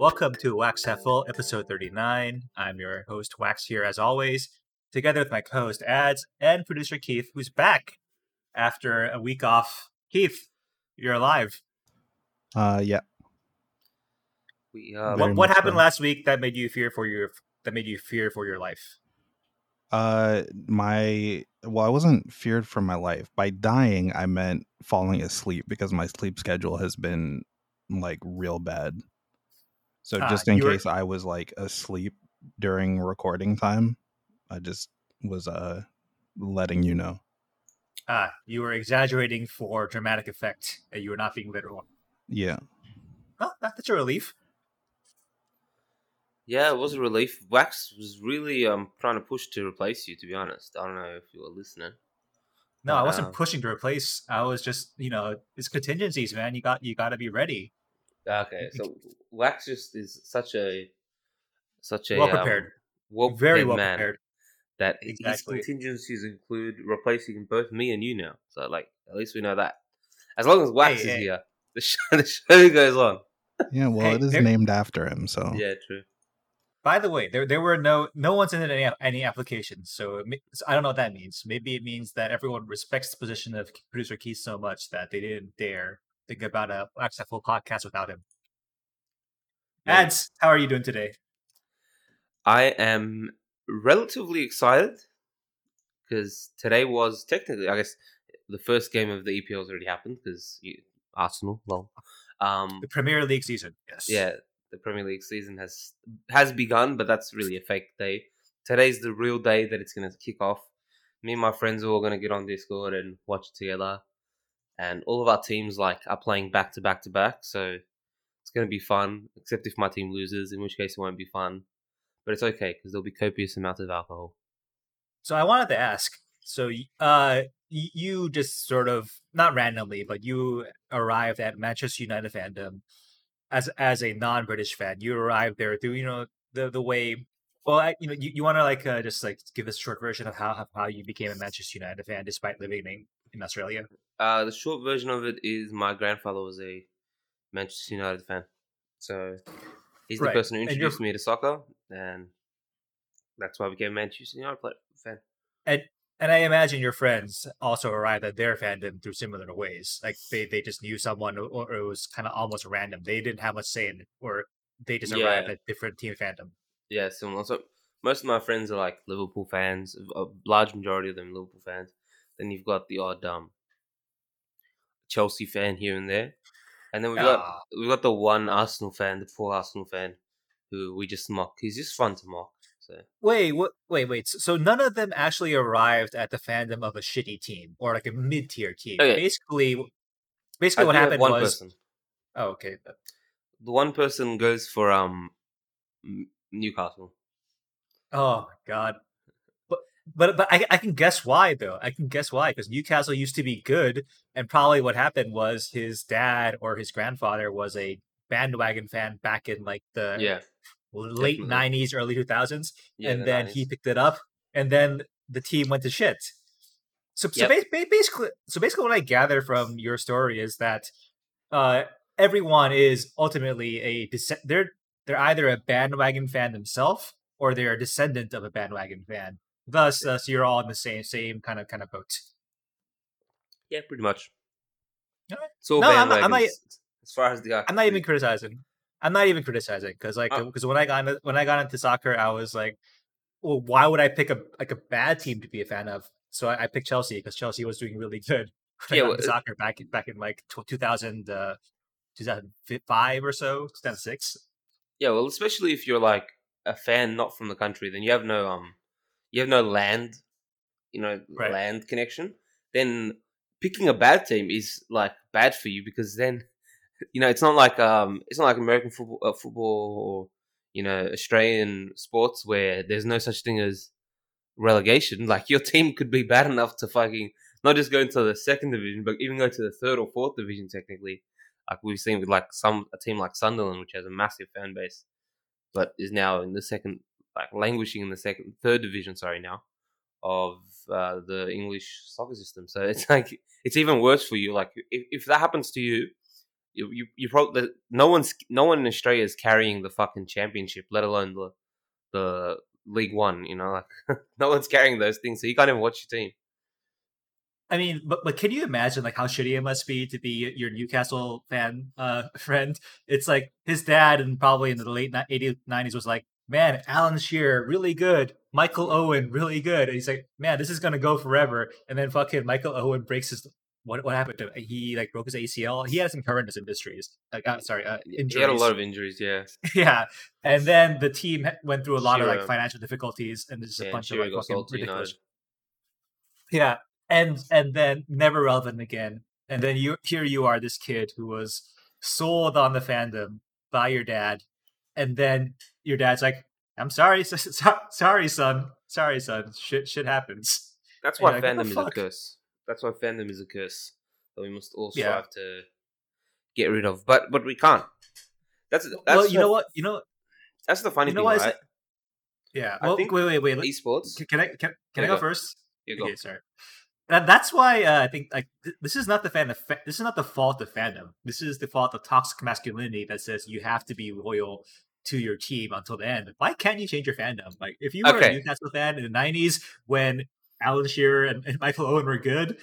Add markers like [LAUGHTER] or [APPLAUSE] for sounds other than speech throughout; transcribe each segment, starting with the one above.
Welcome to Wax Half Full, episode 39. I'm your host, Wax, here as always, together with my co host, Ads, and producer Keith, who's back after a week off. Keith, you're alive. Uh, yeah. We uh, What, what happened so. last week that made you fear for your that made you fear for your life? Uh, my well, I wasn't feared for my life. By dying, I meant falling asleep because my sleep schedule has been like real bad. So ah, just in case were... I was like asleep during recording time, I just was uh letting you know. Ah, you were exaggerating for dramatic effect, and you were not being literal. Yeah. Oh, that's a relief. Yeah, it was a relief. Wax was really um trying to push to replace you. To be honest, I don't know if you were listening. No, but, I wasn't uh, pushing to replace. I was just, you know, it's contingencies, man. You got you got to be ready. Okay, so Wax just is such a such a well prepared, um, well very well man prepared. That exactly. his contingencies include replacing both me and you now. So, like, at least we know that. As long as Wax hey, is hey. here, the show, [LAUGHS] the show goes on. Yeah, well, hey, it is named after him, so yeah, true. By the way, there there were no no one's in any any applications, so, so I don't know what that means. Maybe it means that everyone respects the position of producer Keith so much that they didn't dare think about a Full podcast without him. Ads, how are you doing today? I am relatively excited because today was technically, I guess, the first game of the EPL has already happened because Arsenal, well, um, the Premier League season, yes, yeah, the Premier League season has has begun, but that's really a fake day. Today's the real day that it's going to kick off. Me and my friends are all going to get on Discord and watch it together and all of our teams like are playing back to back to back. So it's going to be fun, except if my team loses, in which case it won't be fun. But it's okay because there'll be copious amounts of alcohol. So I wanted to ask. So uh, you just sort of not randomly, but you arrived at Manchester United fandom as as a non-British fan. You arrived there through you know the the way. Well, I, you know, you, you want to like uh, just like give us a short version of how how you became a Manchester United fan despite living in, in Australia. Uh, the short version of it is my grandfather was a Manchester United fan, so he's the right. person who introduced me to soccer, and that's why I became a Manchester United fan. And and I imagine your friends also arrived at their fandom through similar ways. Like they, they just knew someone, or, it was kind of almost random. They didn't have much say in it, or they just yeah. arrived at different team fandom. Yeah, similar. So most of my friends are like Liverpool fans. A large majority of them Liverpool fans. Then you've got the odd um, Chelsea fan here and there, and then we've got ah. we got the one Arsenal fan, the poor Arsenal fan, who we just mock. He's just fun to mock. So wait, what? Wait, wait. So none of them actually arrived at the fandom of a shitty team or like a mid tier team. Okay. Basically, basically, I what happened one was. Person. Oh, okay. The one person goes for um Newcastle. Oh God but but I, I can guess why though. I can guess why because Newcastle used to be good, and probably what happened was his dad or his grandfather was a bandwagon fan back in like the yeah late nineties, early two thousands, yeah, and the then 90s. he picked it up, and then the team went to shit. So so yep. basically, so basically, what I gather from your story is that uh, everyone is ultimately a they're they're either a bandwagon fan themselves or they're a descendant of a bandwagon fan Thus, uh, so you're all in the same same kind of kind of boat. Yeah, pretty much. So no, I'm not, I'm not, as far as the I'm not even criticizing. I'm not even criticizing because like because oh. when I got into, when I got into soccer, I was like, well, why would I pick a like a bad team to be a fan of? So I, I picked Chelsea because Chelsea was doing really good. [LAUGHS] yeah, well, soccer back in, back in like 2000, uh, 2005 or so, 2006. Yeah, well, especially if you're like a fan not from the country, then you have no um you have no land, you know, right. land connection, then picking a bad team is like bad for you because then, [LAUGHS] you know, it's not like um, it's not like American football, uh, football or you know Australian sports where there's no such thing as relegation. Like your team could be bad enough to fucking not just go into the second division, but even go to the third or fourth division technically. Like we've seen with like some a team like Sunderland, which has a massive fan base, but is now in the second like languishing in the second, third division. Sorry, now of uh, the English soccer system. So it's [LAUGHS] like it's even worse for you. Like if, if that happens to you, You you, you probably no one's no one in Australia is carrying the fucking championship, let alone the the League One. You know, like [LAUGHS] no one's carrying those things, so you can't even watch your team. I mean, but but can you imagine like how shitty it must be to be your Newcastle fan uh [LAUGHS] friend? It's like his dad and probably in the late 80s 90s was like, "Man, Alan Shearer really good. Michael Owen really good." And he's like, "Man, this is going to go forever." And then fucking Michael Owen breaks his what what happened to him? He like broke his ACL. He had some horrendous injuries. Like, uh, sorry, uh, injuries. He had a lot of injuries. Yeah, [LAUGHS] yeah. And then the team went through a lot of like financial difficulties, and there's yeah, a bunch of like fucking ridiculous. Yeah, and and then never relevant again. And then you here you are, this kid who was sold on the fandom by your dad, and then your dad's like, "I'm sorry, [LAUGHS] so, sorry, son, sorry, son. Shit, shit happens." That's why like, fandom is a curse. That's why fandom is a curse that we must all strive yeah. to get rid of. But but we can't. That's, that's well, you the, know what you know. That's the funny you know thing, right? Yeah. Well, I think wait, wait, wait. Esports. Can, can I can, can I go, go first? You go. Okay, sorry. That, that's why uh, I think like th- this is not the fan. Of fa- this is not the fault of fandom. This is the fault of toxic masculinity that says you have to be loyal to your team until the end. Why can't you change your fandom? Like if you were okay. a Newcastle fan in the '90s when Alan Shearer and, and [LAUGHS] Michael Owen were good,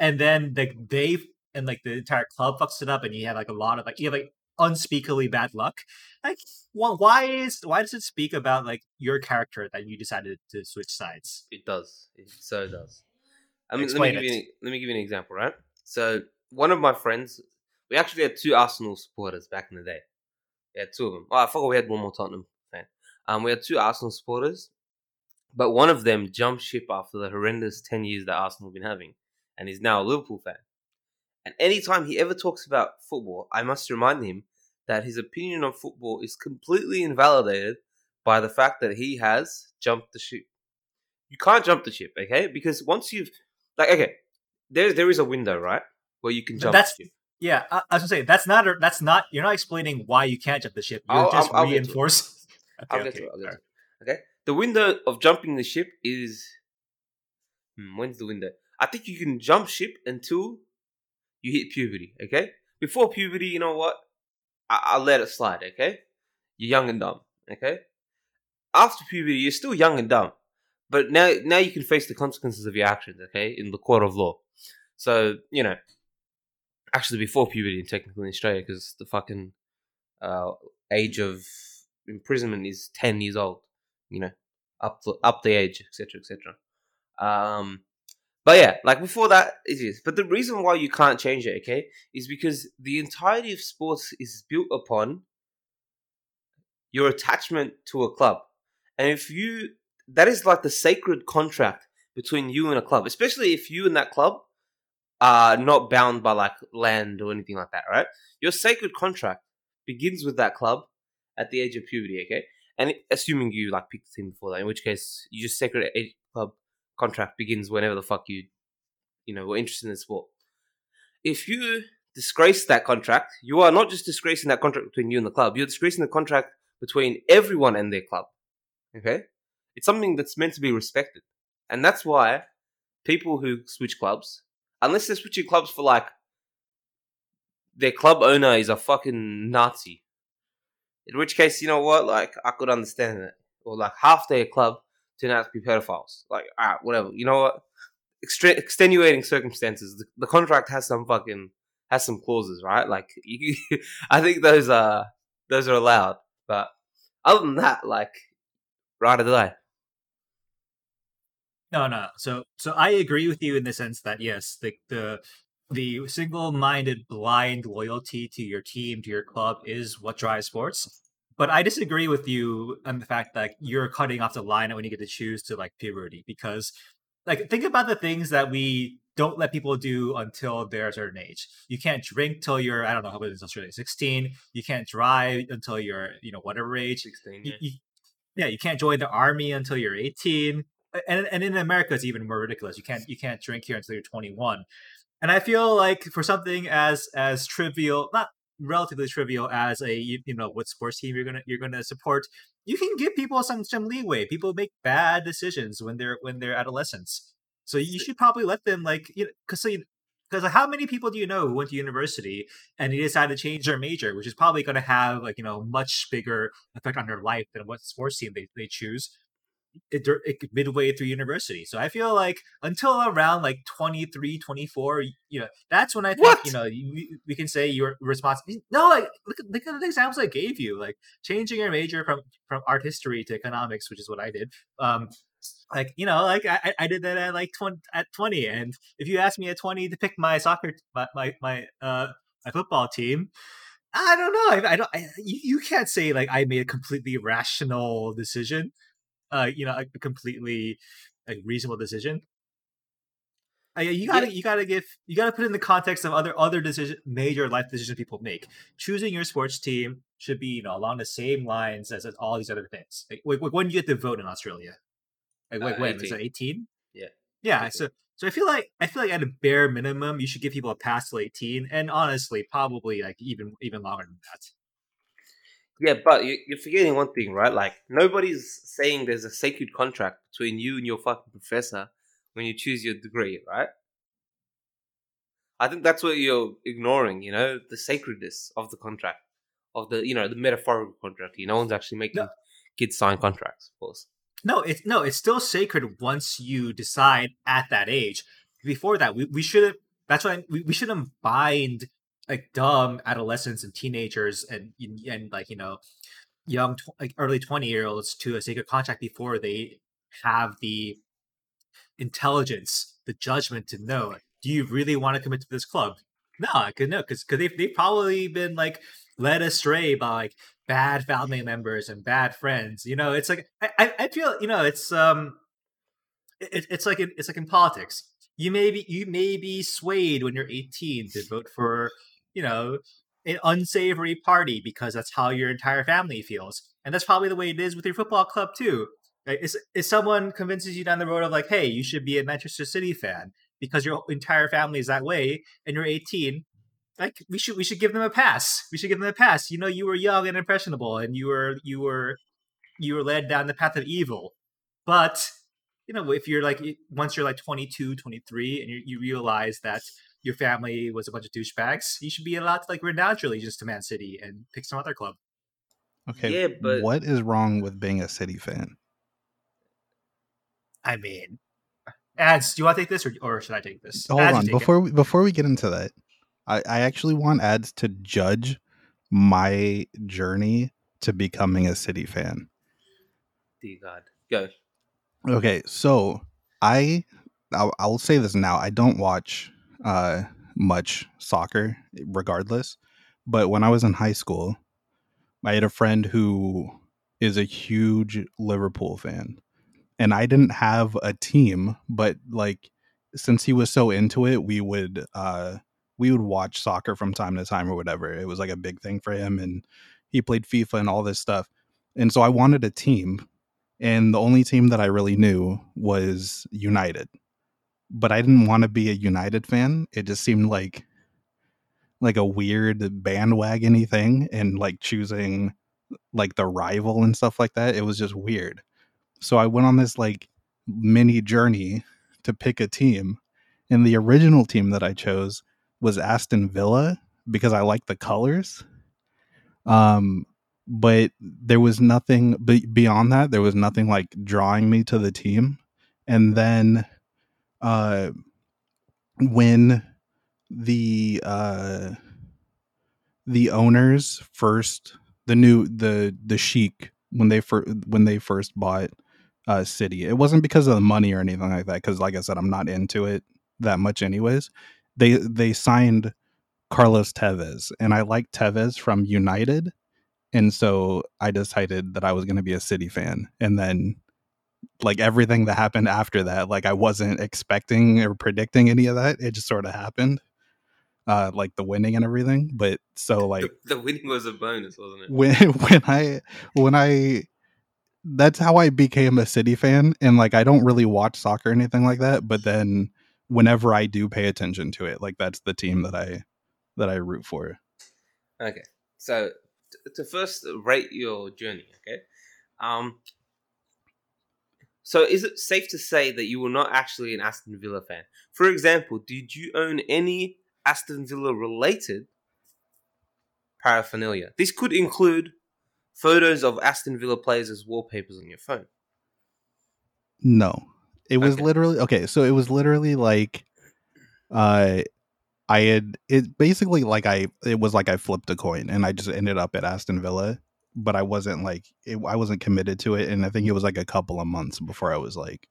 and then like they and like the entire club fucks it up, and you have like a lot of like you have like unspeakably bad luck. Like, well, why is why does it speak about like your character that you decided to switch sides? It does. It so does. I mean, let me, give you an, let me give you an example, right? So one of my friends, we actually had two Arsenal supporters back in the day. Had two of them. Oh, I forgot we had one more Tottenham fan. Um, we had two Arsenal supporters, but one of them jumped ship after the horrendous ten years that Arsenal have been having, and is now a Liverpool fan. And anytime he ever talks about football, I must remind him that his opinion on football is completely invalidated by the fact that he has jumped the ship. You can't jump the ship, okay? Because once you've like okay, there there is a window right where you can jump. That's yeah. I, I was gonna say that's not a, that's not you're not explaining why you can't jump the ship. You're I'll, just I'll, reinforcing. I'll get to it. Okay, okay. The window of jumping the ship is hmm, when's the window? I think you can jump ship until you hit puberty. Okay, before puberty, you know what? I, will let it slide. Okay, you're young and dumb. Okay, after puberty, you're still young and dumb. But now, now you can face the consequences of your actions. Okay, in the court of law. So you know, actually, before puberty, technically in Australia, because the fucking uh, age of imprisonment is ten years old. You know, up the, up the age, etc., etc. Um, but yeah, like before that, it is. But the reason why you can't change it, okay, is because the entirety of sports is built upon your attachment to a club. And if you that is like the sacred contract between you and a club, especially if you and that club are not bound by like land or anything like that, right? Your sacred contract begins with that club at the age of puberty, okay? And assuming you like picked the team before that, in which case you just sacred age club contract begins whenever the fuck you, you know, were interested in the sport. If you disgrace that contract, you are not just disgracing that contract between you and the club, you're disgracing the contract between everyone and their club. Okay? It's something that's meant to be respected. And that's why people who switch clubs, unless they're switching clubs for like their club owner is a fucking Nazi. In which case, you know what? Like, I could understand it. Or like half their club turn out to be pedophiles. Like, alright, whatever. You know what? Extra- extenuating circumstances. The, the, contract has some fucking has some clauses, right? Like, [LAUGHS] you, I think those are those are allowed. But other than that, like, right the day. No, no. So, so I agree with you in the sense that yes, the the the single-minded, blind loyalty to your team, to your club, is what drives sports. But I disagree with you on the fact that you're cutting off the line when you get to choose to like puberty because, like, think about the things that we don't let people do until they're a certain age. You can't drink till you're I don't know how old is Australia, sixteen. You can't drive until you're you know whatever age. Sixteen. Yeah. You, you, yeah, you can't join the army until you're eighteen and and in America it's even more ridiculous. You can't you can't drink here until you're 21. And I feel like for something as as trivial, not relatively trivial as a you, you know what sports team you're gonna you're gonna support, you can give people some some leeway. People make bad decisions when they're when they're adolescents, so you should probably let them like you know because so because like, how many people do you know who went to university and they decided to change their major, which is probably going to have like you know much bigger effect on their life than what sports team they, they choose it, it, midway through university. So I feel like until around like 23, 24, you know, that's when I think, what? you know, you, we can say you're responsible. No, like, look, look at the examples I gave you, like changing your major from, from art history to economics, which is what I did. Um, like, you know, like I, I did that at like 20, at 20. And if you ask me at 20 to pick my soccer, my, my, my, uh, my football team, I don't know. I, I don't. I, you, you can't say like I made a completely rational decision uh, you know, a completely like reasonable decision. Uh, you gotta, yeah. you gotta give, you gotta put in the context of other other decision, major life decisions people make. Choosing your sports team should be, you know, along the same lines as, as all these other things. Like, like, when you get to vote in Australia, like, like uh, when 18. is it eighteen? Yeah, yeah. 18. So, so I feel like I feel like at a bare minimum, you should give people a pass till eighteen, and honestly, probably like even even longer than that. Yeah, but you're forgetting one thing, right? Like nobody's saying there's a sacred contract between you and your fucking professor when you choose your degree, right? I think that's what you're ignoring. You know, the sacredness of the contract, of the you know the metaphorical contract. You know, no one's actually making no. kids sign contracts, of course. No, it's no, it's still sacred once you decide at that age. Before that, we, we shouldn't. That's why we, we shouldn't bind like dumb adolescents and teenagers and and like you know young like early 20 year olds to a sacred contract before they have the intelligence the judgment to know do you really want to commit to this club? No i could know because because they've, they've probably been like led astray by like bad family members and bad friends you know it's like i i feel you know it's um it, it's like in, it's like in politics you may be you may be swayed when you're 18 to vote for you know, an unsavory party because that's how your entire family feels. And that's probably the way it is with your football club too. Uh, if, if someone convinces you down the road of like, hey, you should be a Manchester City fan because your entire family is that way and you're 18, like we should we should give them a pass. We should give them a pass. You know, you were young and impressionable and you were you were you were led down the path of evil. But you know, if you're like once you're like 22, 23 and you, you realize that your family was a bunch of douchebags, you should be allowed to like renounce your allegiance to Man City and pick some other club. Okay. Yeah, but what is wrong with being a City fan? I mean, ads. Do you want to take this, or, or should I take this? Hold ads, on before we, before we get into that. I, I actually want ads to judge my journey to becoming a City fan. Dear God, go. Okay, so I I'll, I'll say this now. I don't watch uh, much soccer, regardless. But when I was in high school, I had a friend who is a huge Liverpool fan. And I didn't have a team, but like since he was so into it, we would uh we would watch soccer from time to time or whatever. It was like a big thing for him and he played FIFA and all this stuff. And so I wanted a team and the only team that I really knew was United but I didn't want to be a United fan. It just seemed like like a weird bandwagony thing and like choosing like the rival and stuff like that. It was just weird. So I went on this like mini journey to pick a team. And the original team that I chose was Aston Villa because I like the colors. Um but there was nothing beyond that. There was nothing like drawing me to the team. And then uh, when the uh, the owners first the new the the sheik when they first when they first bought uh, City, it wasn't because of the money or anything like that. Because like I said, I'm not into it that much, anyways. They they signed Carlos Tevez, and I like Tevez from United, and so I decided that I was going to be a City fan, and then like everything that happened after that like i wasn't expecting or predicting any of that it just sort of happened uh like the winning and everything but so like the, the winning was a bonus wasn't it? When [LAUGHS] when i when i that's how i became a city fan and like i don't really watch soccer or anything like that but then whenever i do pay attention to it like that's the team that i that i root for. Okay so to first rate your journey okay? Um So is it safe to say that you were not actually an Aston Villa fan? For example, did you own any Aston Villa related paraphernalia? This could include photos of Aston Villa players as wallpapers on your phone. No. It was okay. literally okay, so it was literally like uh I had it basically like I it was like I flipped a coin and I just ended up at Aston Villa, but I wasn't like it, I wasn't committed to it and I think it was like a couple of months before I was like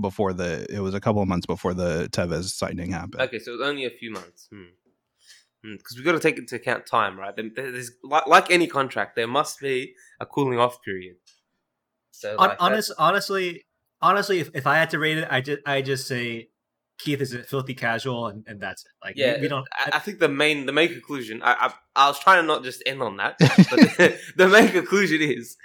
before the it was a couple of months before the Tevez signing happened. Okay, so it was only a few months. Hmm because hmm, we've got to take into account time, right? There's like, like any contract, there must be a cooling off period. So, like honest, honestly, honestly, if, if I had to rate it, I just I just say Keith is a filthy casual, and, and that's it. Like, yeah, we, we don't. I, I, think the main the main conclusion. I, I, I was trying to not just end on that, but the, [LAUGHS] [LAUGHS] the main conclusion is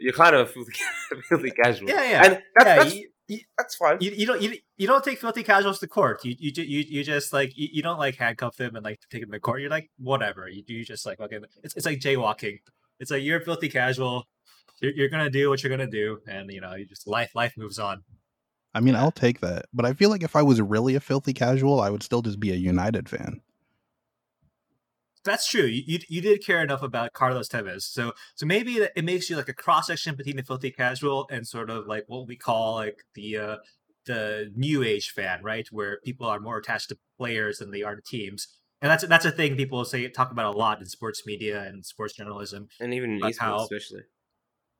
you're kind of a filthy, [LAUGHS] filthy casual. Yeah, yeah, and that's, yeah, that's, you, that's fine. You, you don't you, you don't take filthy casuals to court. You you you, you just like you, you don't like handcuff them and like take them to court. You're like whatever. You you just like okay. It's it's like jaywalking. It's like you're a filthy casual. You're, you're gonna do what you're gonna do, and you know you just life life moves on. I mean, I'll take that, but I feel like if I was really a filthy casual, I would still just be a United fan. That's true. You, you, you did care enough about Carlos Tevez, so so maybe it makes you like a cross section between the filthy casual and sort of like what we call like the uh, the new age fan, right? Where people are more attached to players than they are to teams, and that's that's a thing people say talk about a lot in sports media and sports journalism, and even in esports, how, especially.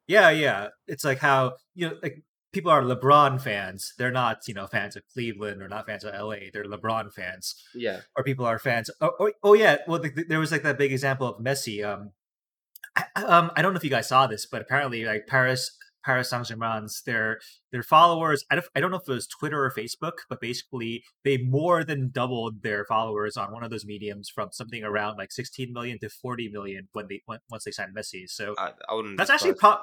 Yeah, yeah. It's like how you know, like people are LeBron fans. They're not, you know, fans of Cleveland or not fans of LA. They're LeBron fans. Yeah. Or people are fans. Oh, oh, oh yeah. Well, the, the, there was like that big example of Messi. Um, I, um, I don't know if you guys saw this, but apparently, like Paris, Paris Saint Germain's their their followers. I don't, I don't know if it was Twitter or Facebook, but basically they more than doubled their followers on one of those mediums from something around like 16 million to 40 million when they when, once they signed Messi. So I, I wouldn't. That's actually pro-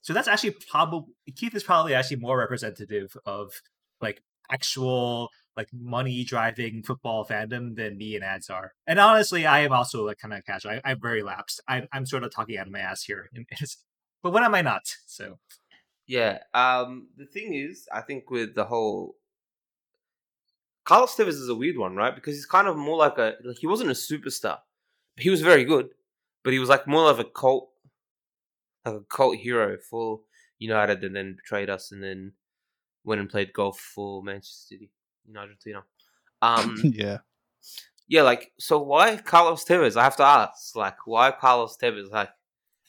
so that's actually probably Keith is probably actually more representative of like actual like money driving football fandom than me and ads are. And honestly, I am also like kind of casual. I, am very lapsed. I, am sort of talking out of my ass here, [LAUGHS] but when am I not? So yeah. Um. The thing is, I think with the whole Carlos Tevez is a weird one, right? Because he's kind of more like a like he wasn't a superstar. He was very good, but he was like more of a cult a cult hero for United and then betrayed us and then went and played golf for Manchester City in Argentina. Um, [LAUGHS] yeah. Yeah, like so why Carlos Tevez? I have to ask, like, why Carlos Tevez? Like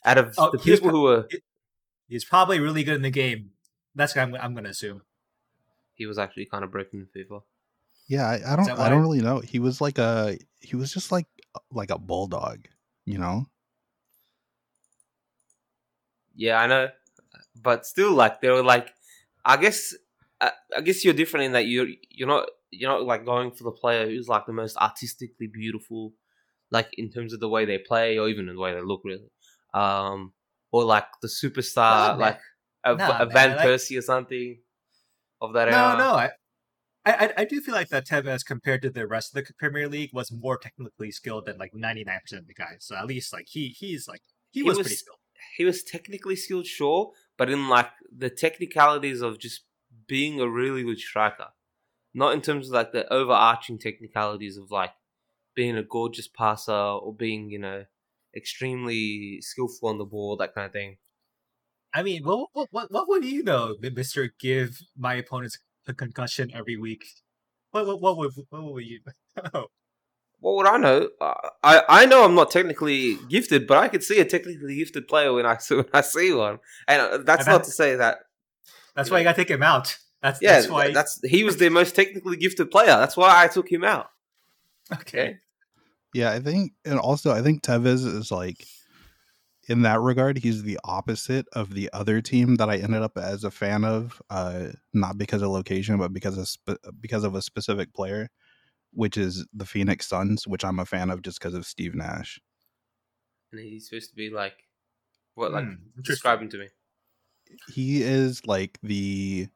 out of oh, the people pro- who were. He's probably really good in the game. That's what I'm, I'm gonna assume. He was actually kind of broken in FIFA. Yeah, I, I don't I don't really know. He was like a he was just like like a bulldog, you know? Yeah, I know, but still, like they were like, I guess, I, I guess you're different in that you're you're not you're not like going for the player who's like the most artistically beautiful, like in terms of the way they play or even the way they look, really, um, or like the superstar, like a, a Van man, Persie like... or something of that no, era. No, no, I, I, I do feel like that Tevez compared to the rest of the Premier League was more technically skilled than like 99% of the guys. So at least like he he's like he, he was, was, pretty skilled he was technically skilled, sure, but in like the technicalities of just being a really good striker, not in terms of like the overarching technicalities of like being a gorgeous passer or being you know extremely skillful on the ball, that kind of thing. I mean, what what what, what would you know, Mister? Give my opponents a concussion every week. What what what would what would you? [LAUGHS] know? What would I know? I I know I'm not technically gifted, but I can see a technically gifted player when I [LAUGHS] when I see one, and uh, that's not to say that. That's why you got to take him out. That's yeah. That's why that's he was the most technically gifted player. That's why I took him out. Okay. Yeah, I think, and also I think Tevez is like, in that regard, he's the opposite of the other team that I ended up as a fan of. Uh, not because of location, but because of spe- because of a specific player which is the Phoenix Suns, which I'm a fan of just because of Steve Nash. And he's supposed to be like, what? Like, mm, describe him to me. He is like the,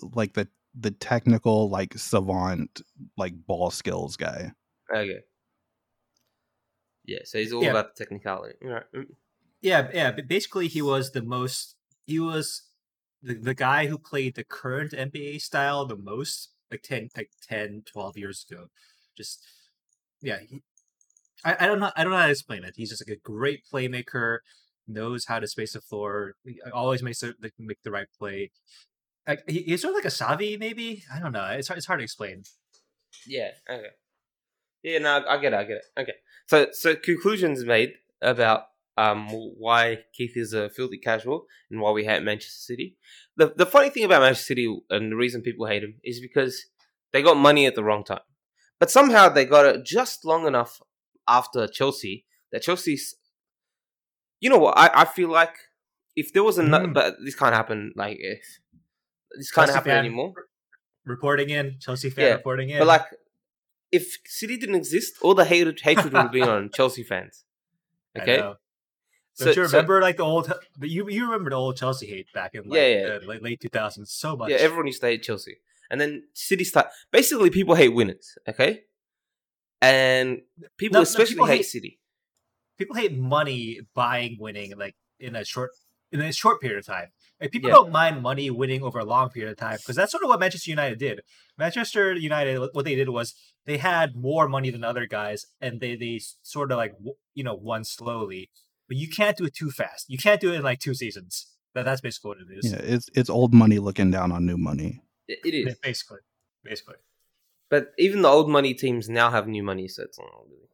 like the the technical like savant like ball skills guy. Okay. Yeah, so he's all yeah. about the technicality. Right. Mm. Yeah, yeah. But basically, he was the most he was the, the guy who played the current NBA style the most, like 10, like 10, 12 years ago. Just yeah, he, I, I don't know I don't know how to explain it. He's just like a great playmaker, knows how to space the floor, uh, always makes the, make the right play. Like, he, he's sort of like a savvy maybe. I don't know. It's hard, it's hard to explain. Yeah. Okay. Yeah. No, I get it. I get it. Okay. So so conclusions made about um, why Keith is a filthy casual and why we hate Manchester City. The the funny thing about Manchester City and the reason people hate him is because they got money at the wrong time, but somehow they got it just long enough after Chelsea that Chelsea's. You know what? I, I feel like if there was another, mm. but this can't happen. Like if this can't Chelsea happen anymore. Reporting in Chelsea fan yeah, reporting in, but like if City didn't exist, all the hatred hatred would be [LAUGHS] on Chelsea fans. Okay, so, Don't you remember so, like the old? You you remember the old Chelsea hate back in like, yeah, yeah. the late late two thousands so much. Yeah, everyone used to hate Chelsea, and then City start. Basically, people hate winners. Okay, and people no, especially no, people hate, hate, City. People hate money buying winning like in a short in a short period of time. Like, people yeah. don't mind money winning over a long period of time because that's sort of what Manchester United did. Manchester United, what they did was they had more money than other guys, and they they sort of like you know won slowly but you can't do it too fast. You can't do it in like two seasons. That that's basically what it is. Yeah, it's it's old money looking down on new money. it, it is yeah, basically, basically. But even the old money teams now have new money, so it's not really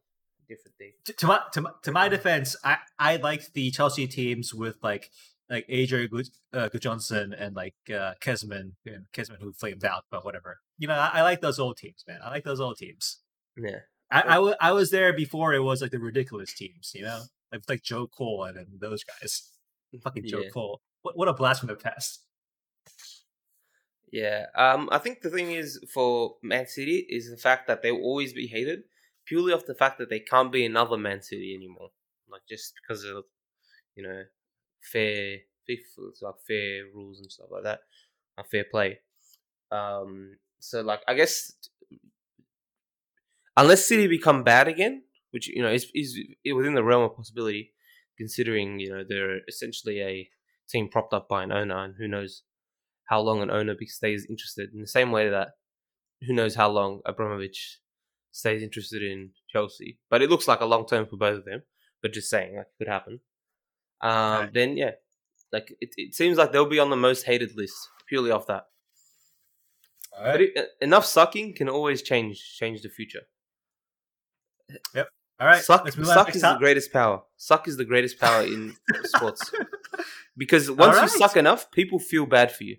different thing. To, to, my to my, to my defense, I I liked the Chelsea teams with like like AJ Good, uh, Johnson and like uh, Kezman and Kezman who flamed out, but whatever. You know, I, I like those old teams, man. I like those old teams. Yeah. I, I, w- I was there before it was like the ridiculous teams, you know? Like like Joe Cole and, and those guys. [LAUGHS] Fucking Joe yeah. Cole. What what a blast from the past. Yeah. Um I think the thing is for Man City is the fact that they'll always be hated purely off the fact that they can't be another Man City anymore. Like just because of you know fair FIFA like fair rules and stuff like that. A fair play. Um so like I guess unless City become bad again, which you know is is within the realm of possibility, considering you know they're essentially a team propped up by an owner, and who knows how long an owner stays interested. In the same way that who knows how long Abramovich stays interested in Chelsea, but it looks like a long term for both of them. But just saying, like could happen. Um, okay. Then yeah, like it, it seems like they'll be on the most hated list purely off that. Right. But it, enough sucking can always change change the future. Yep. All right. Suck, suck is the greatest power. Suck is the greatest power in [LAUGHS] sports. Because once right. you suck enough, people feel bad for you.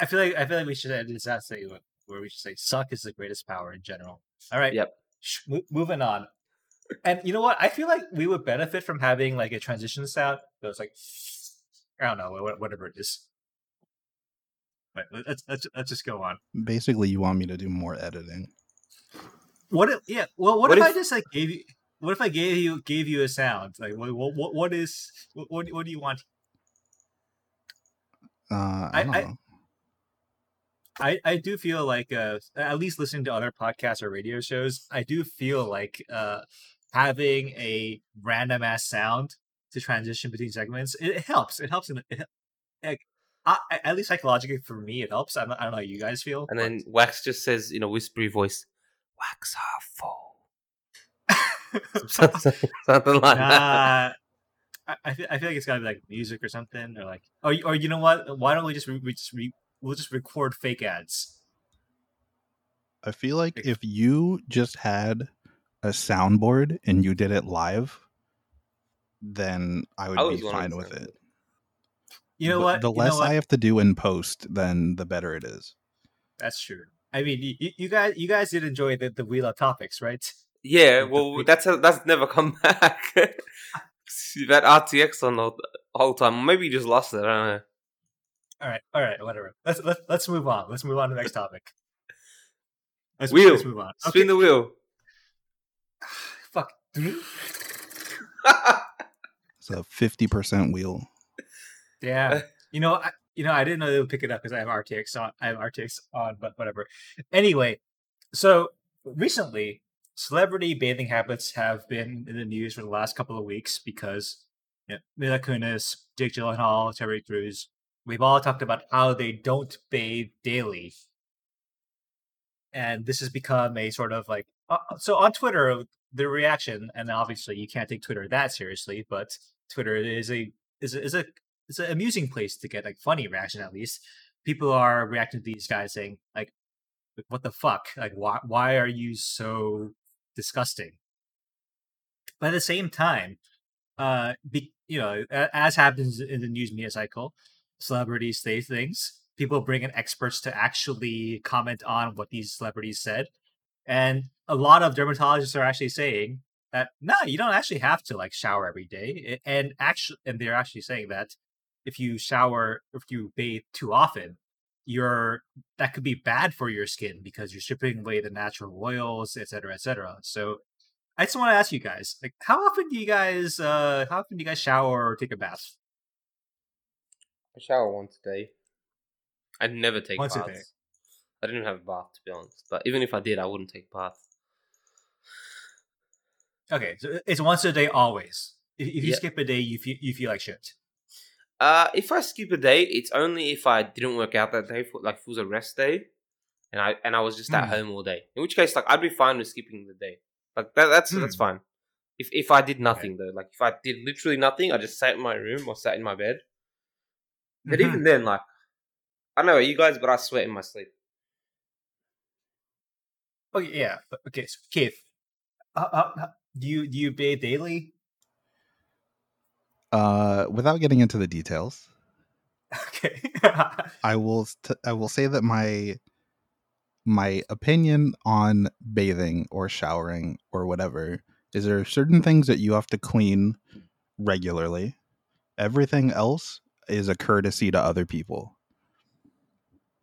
I feel like I feel like we should end this say where we should say suck is the greatest power in general. All right. Yep. moving on. And you know what? I feel like we would benefit from having like a transition sound that was like I don't know whatever it is. But let's let's let's just go on. Basically, you want me to do more editing. What if yeah? Well, what, what if, if, I just like gave you? What if I gave you gave you a sound? Like what what what is what what, what do you want? Uh, I, I, I, I do feel like uh, at least listening to other podcasts or radio shows, I do feel like uh, having a random ass sound to transition between segments it, it helps. It helps in it, like, I, at least psychologically for me, it helps. I don't, I don't know how you guys feel. And but... then Wax just says in a whispery voice, wax half full. [LAUGHS] something [LAUGHS] like that. I, feel, I feel like it's gotta be like music or something, or like, oh, or, or oh, you know what? Why don't we just re- we just re- we'll just record fake ads? I feel like if you just had a soundboard and you did it live, then I would I be fine with it. You know what? The less you know what? I have to do in post, then the better it is. That's true. I mean, you, you guys, you guys did enjoy the the wheel of topics, right? Yeah, [LAUGHS] well, that's a, that's never come [LAUGHS] back. You've had RTX on the whole time. Maybe you just lost it. I don't know. All right, all right, whatever. Let's let's let's move on. Let's move on to the next topic. Let's, wheel. Let's move on. Spin okay. the wheel. [SIGHS] Fuck. [LAUGHS] it's a fifty percent wheel. Yeah. You know, I, you know, I didn't know they would pick it up because I have RTX on. I have RTX on, but whatever. Anyway, so recently, celebrity bathing habits have been in the news for the last couple of weeks because yeah, Mila Kunis, Jake Gyllenhaal, Terry Crews, we've all talked about how they don't bathe daily. And this has become a sort of like uh, so on Twitter, the reaction, and obviously you can't take Twitter that seriously, but Twitter is a is a, is a it's an amusing place to get like funny reaction at least. People are reacting to these guys saying like, "What the fuck? Like, why why are you so disgusting?" But at the same time, uh, be, you know, as happens in the news media cycle, celebrities say things. People bring in experts to actually comment on what these celebrities said, and a lot of dermatologists are actually saying that no, you don't actually have to like shower every day, and actually, and they're actually saying that if you shower, if you bathe too often, you're that could be bad for your skin because you're stripping away the natural oils, et cetera, et cetera. So I just want to ask you guys, like, how often do you guys, uh, how often do you guys shower or take a bath? I shower once a day. I'd never take once baths. A day. I didn't have a bath to be honest, but even if I did, I wouldn't take a bath. Okay, so it's once a day always. If, if you yeah. skip a day, you feel you feel like shit. Uh, if I skip a day, it's only if I didn't work out that day, for like if it was a rest day, and I and I was just at mm. home all day. In which case, like I'd be fine with skipping the day. Like that, that's mm. that's fine. If if I did nothing though, like if I did literally nothing, I just sat in my room or sat in my bed. But mm-hmm. even then, like I know you guys, but I sweat in my sleep. Oh yeah, okay. So Keith, uh, uh, do you do you bathe daily? Uh, without getting into the details, okay. I [LAUGHS] will t- I will say that my my opinion on bathing or showering or whatever is there are certain things that you have to clean regularly. Everything else is a courtesy to other people.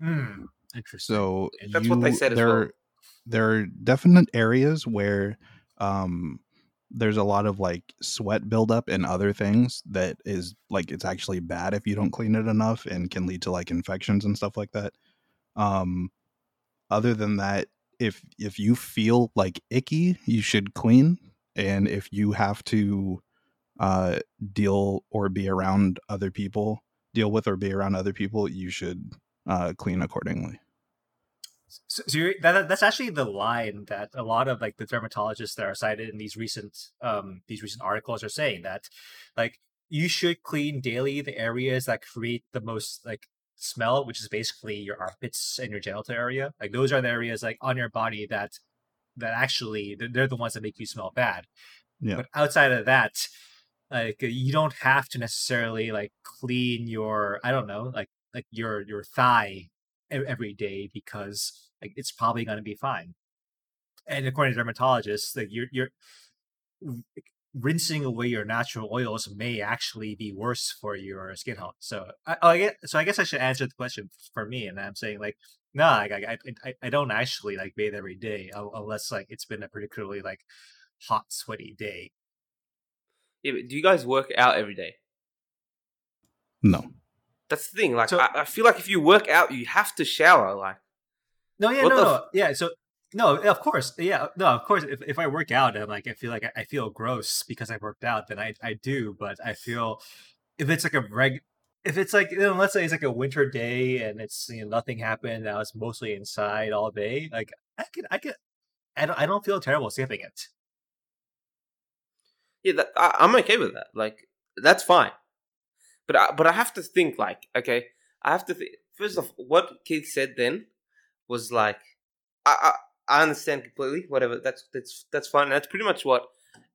Hmm. Interesting. So that's you, what they said there, well. There are definite areas where um, there's a lot of like sweat buildup and other things that is like it's actually bad if you don't clean it enough and can lead to like infections and stuff like that. Um, other than that, if if you feel like icky, you should clean, and if you have to uh, deal or be around other people, deal with or be around other people, you should uh, clean accordingly. So, so that, that's actually the line that a lot of like the dermatologists that are cited in these recent um these recent articles are saying that like you should clean daily the areas that create the most like smell, which is basically your armpits and your genital area. Like those are the areas like on your body that that actually they're the ones that make you smell bad. Yeah. But outside of that, like you don't have to necessarily like clean your I don't know like like your your thigh every day because like it's probably going to be fine. And according to dermatologists, like you're you're rinsing away your natural oils may actually be worse for your skin health. So I, I get, so I guess I should answer the question for me, and I'm saying like, no, like, I, I I don't actually like bathe every day unless like it's been a particularly like hot, sweaty day. Yeah, but do you guys work out every day? No. That's the thing. Like, so, I, I, feel like if you work out, you have to shower. Like, no, yeah, no, no, f- yeah. So no, of course, yeah, no, of course. If, if I work out and like I feel like I, I feel gross because I worked out, then I I do. But I feel if it's like a reg, if it's like you know, let's say it's like a winter day and it's you know nothing happened, I was mostly inside all day. Like I could, I could, I don't, I don't feel terrible skipping it. Yeah, that, I, I'm okay with that. Like that's fine. But I, but I have to think like okay, I have to think first of what Keith said then was like I, I understand completely. Whatever. That's that's that's fine. That's pretty much what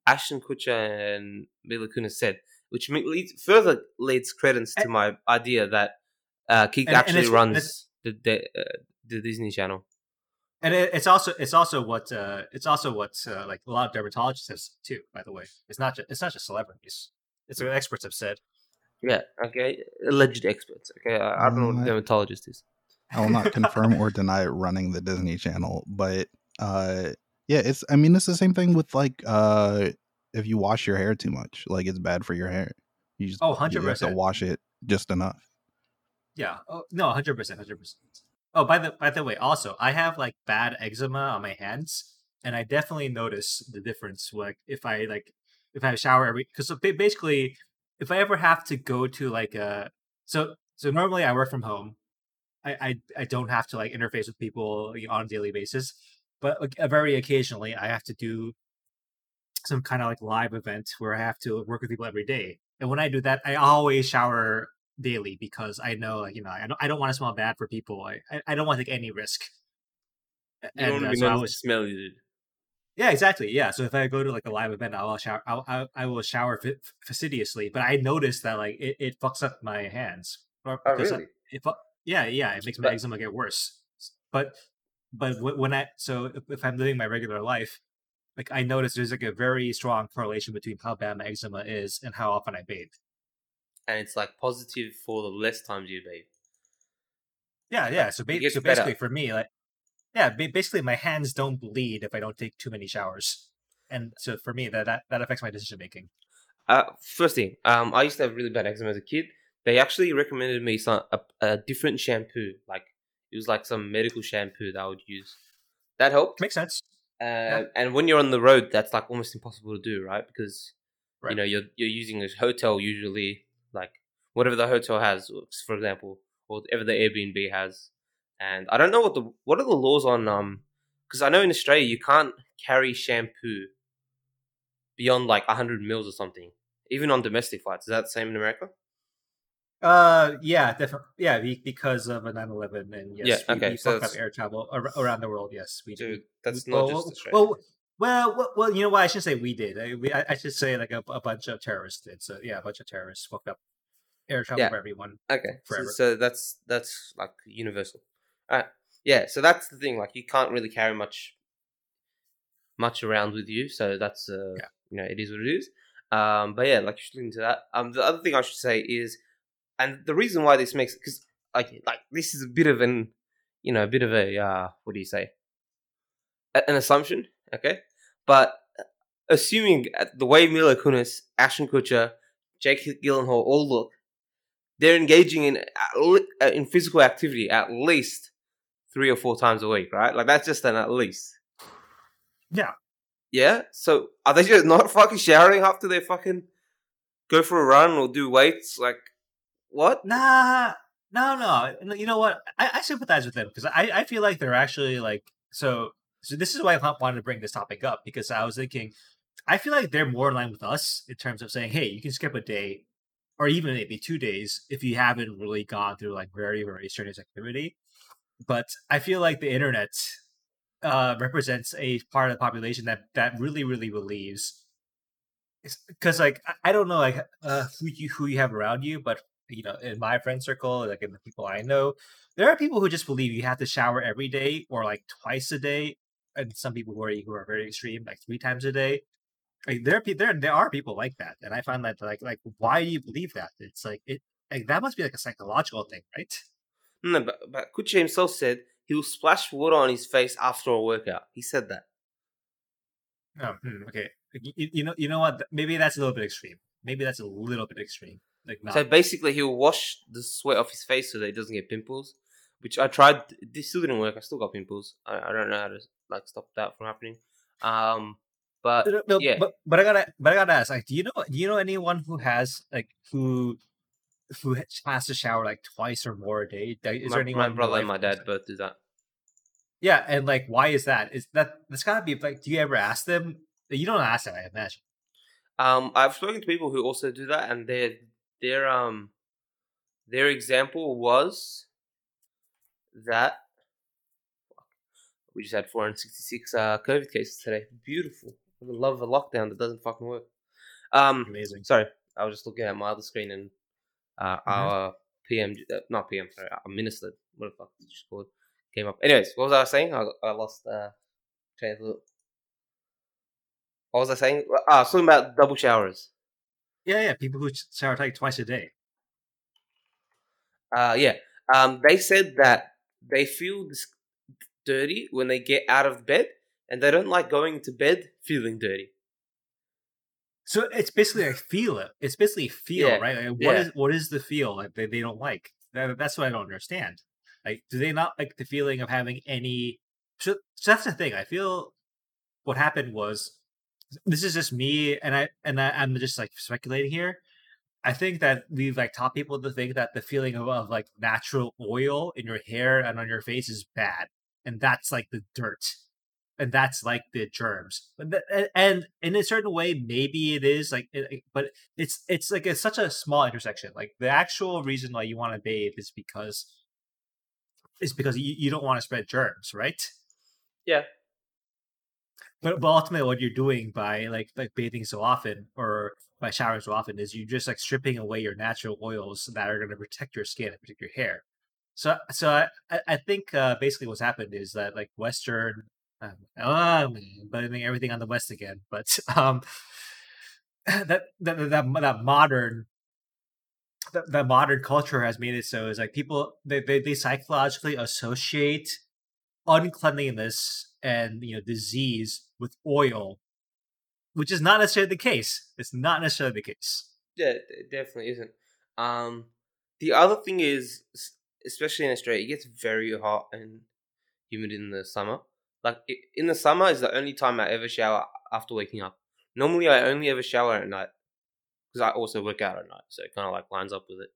Ashton Kutcher and Mila Kunis said, which leads, further leads credence to my idea that uh, Keith and, actually and runs the the, uh, the, Disney Channel. And it, it's also it's also what uh, it's also what uh, like a lot of dermatologists have said too. By the way, it's not just it's not just celebrities. It's what experts have said. Yeah. Okay. Alleged experts. Okay. I, I don't know what a dermatologist is. I will not confirm or deny running the Disney Channel, but uh, yeah, it's. I mean, it's the same thing with like uh, if you wash your hair too much, like it's bad for your hair. You just oh, 100 percent. have to wash it just enough. Yeah. Oh, no, hundred percent, hundred percent. Oh, by the by the way, also I have like bad eczema on my hands, and I definitely notice the difference. Like if I like if I shower every because so basically if I ever have to go to like a so so normally I work from home. I I, I don't have to like interface with people on a daily basis, but like, very occasionally I have to do some kind of like live event where I have to work with people every day. And when I do that, I always shower daily because I know like you know I don't I don't want to smell bad for people. I I, I don't want to take any risk. You and, don't uh, so I was, smell you. Yeah, exactly. Yeah. So if I go to like a live event, I'll uh, shower. I'll, I'll I will shower fastidiously. But I noticed that like it, it fucks up my hands. Oh, really? It, yeah, yeah. It makes my eczema get worse. But but when I so if, if I'm living my regular life, like I notice there's like a very strong correlation between how bad my eczema is and how often I bathe. And it's like positive for the less times you bathe. Yeah, yeah. So, ba- so basically, better. for me, like yeah, basically my hands don't bleed if I don't take too many showers, and so for me that that, that affects my decision making. Uh, first thing, um, I used to have really bad eczema as a kid. They actually recommended me some a, a different shampoo, like it was like some medical shampoo that I would use. That helped. Makes sense. Uh, yeah. And when you're on the road, that's like almost impossible to do, right? Because right. you know you're you're using a hotel usually, like whatever the hotel has, for example, or whatever the Airbnb has, and I don't know what the what are the laws on um because I know in Australia you can't carry shampoo beyond like hundred mils or something, even on domestic flights. Is that the same in America? Uh, yeah, definitely. Yeah, because of a 9-11 and yes, yeah, okay, we, we so up air travel around the world. Yes, we do. That's not well, just Australia. Well, well, well, well, you know what? I should say we did. I, we, I, should say like a, a, bunch of terrorists did. So yeah, a bunch of terrorists fucked up air travel yeah. for everyone. Okay, forever. So, so that's that's like universal. Uh, yeah, so that's the thing. Like, you can't really carry much, much around with you. So that's uh, yeah. you know, it is what it is. Um, but yeah, like you should listen to that. Um, the other thing I should say is, and the reason why this makes because like like this is a bit of an, you know, a bit of a uh, what do you say? A- an assumption, okay? But uh, assuming uh, the way Mila Kunis, Ashton Kutcher, Jake Gyllenhaal all look, they're engaging in uh, in physical activity at least three or four times a week, right? Like that's just an at least. Yeah. Yeah. So are they just not fucking showering after they fucking go for a run or do weights? Like what? Nah. No, no. You know what? I, I sympathize with them because I, I feel like they're actually like so. So this is why I wanted to bring this topic up because I was thinking, I feel like they're more in line with us in terms of saying, hey, you can skip a day, or even maybe two days if you haven't really gone through like very very strenuous activity but I feel like the internet uh, represents a part of the population that that really really believes because like I don't know like uh, who you who you have around you, but you know in my friend circle, like in the people I know, there are people who just believe you have to shower every day or like twice a day, and some people who are who are very extreme, like three times a day. Like there are there there are people like that, and I find that like like why do you believe that? It's like it like that must be like a psychological thing, right? No, but, but Kutcher himself said he will splash water on his face after a workout. He said that. Oh, okay. You, you, know, you know what? Maybe that's a little bit extreme. Maybe that's a little bit extreme. Like, not... so basically, he'll wash the sweat off his face so that he doesn't get pimples. Which I tried. This still didn't work. I still got pimples. I, I don't know how to like stop that from happening. Um, but no, yeah. But, but I gotta, but I gotta ask. Like, do you know? Do you know anyone who has like who who has to shower like twice or more a day? Is my, there anyone? My brother and my dad both do that. Yeah, and like, why is that? Is that that's gotta be like? Do you ever ask them? You don't ask them, I imagine. Um, I've spoken to people who also do that, and their their um their example was that we just had 466 uh, COVID cases today. Beautiful. I love a lockdown that doesn't fucking work. Um, Amazing. Sorry, I was just looking at my other screen and uh, mm-hmm. our PM, uh, not PM, sorry, our minister, what the fuck is she called, came up. Anyways, what was I saying? I, I lost uh, train of thought. What was I saying? Ah, I was talking about double showers. Yeah, yeah, people who shower like twice a day. Uh, yeah. Um, they said that they feel this dirty when they get out of bed, and they don't like going to bed feeling dirty. So it's basically like feel it. It's basically feel, yeah. right? Like what yeah. is what is the feel that they, they don't like? That, that's what I don't understand. Like, do they not like the feeling of having any? So, so that's the thing. I feel what happened was this is just me, and I and I, I'm just like speculating here. I think that we've like taught people to think that the feeling of, of like natural oil in your hair and on your face is bad, and that's like the dirt, and that's like the germs. And in a certain way, maybe it is like, but it's it's like it's such a small intersection. Like the actual reason why you want to bathe is because is because you, you don't want to spread germs, right? Yeah. But, but ultimately, what you're doing by like like bathing so often or by showering so often is you're just like stripping away your natural oils that are going to protect your skin and protect your hair. So so I I think uh, basically what's happened is that like Western, um, oh, blaming everything on the West again, but [LAUGHS] um, that that that, that modern the, the modern culture has made it so is like people they, they, they psychologically associate uncleanliness and you know disease with oil which is not necessarily the case. It's not necessarily the case. Yeah it definitely isn't. Um the other thing is especially in australia it gets very hot and humid in the summer like in the summer is the only time i ever shower after waking up normally i only ever shower at night because I also work out at night, so it kind of like lines up with it.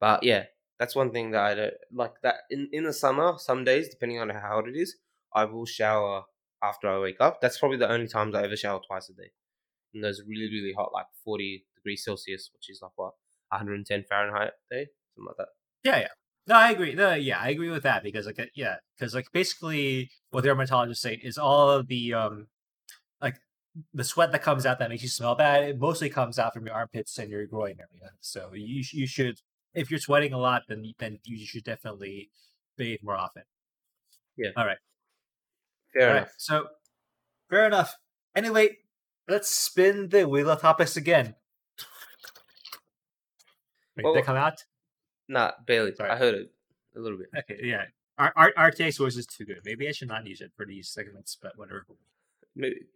But yeah, that's one thing that I don't like. That in in the summer, some days, depending on how hot it is, I will shower after I wake up. That's probably the only times I ever shower twice a day. And those really really hot, like forty degrees Celsius, which is like what 110 Fahrenheit day, something like that. Yeah, yeah. No, I agree. No, yeah, I agree with that because like uh, yeah, because like basically what dermatologists say is all of the um like the sweat that comes out that makes you smell bad, it mostly comes out from your armpits and your groin area. So you you should, if you're sweating a lot, then then you should definitely bathe more often. Yeah. All right. Fair All enough. Right. So fair enough. Anyway, let's spin the wheel of topics again. Wait, well, did they come out? Nah, barely. Sorry. I heard it a little bit. Okay, yeah. Our, our RTX voice is too good. Maybe I should not use it for these segments, but whatever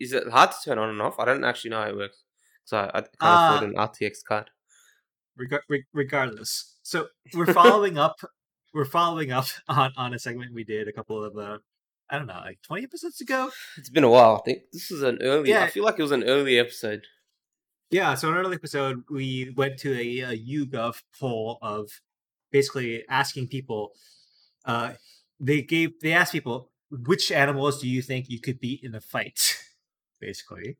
is it hard to turn on and off? I don't actually know how it works. So I, I can't uh, afford an RTX card. Reg- regardless, so we're following up. We're following up [LAUGHS] on on a segment we did a couple of uh, I don't know, like twenty episodes ago. It's been a while. I think this is an early. Yeah. I feel like it was an early episode. Yeah, so in an early episode, we went to a, a YouGov poll of basically asking people. Uh, they gave they asked people which animals do you think you could beat in a fight, [LAUGHS] basically.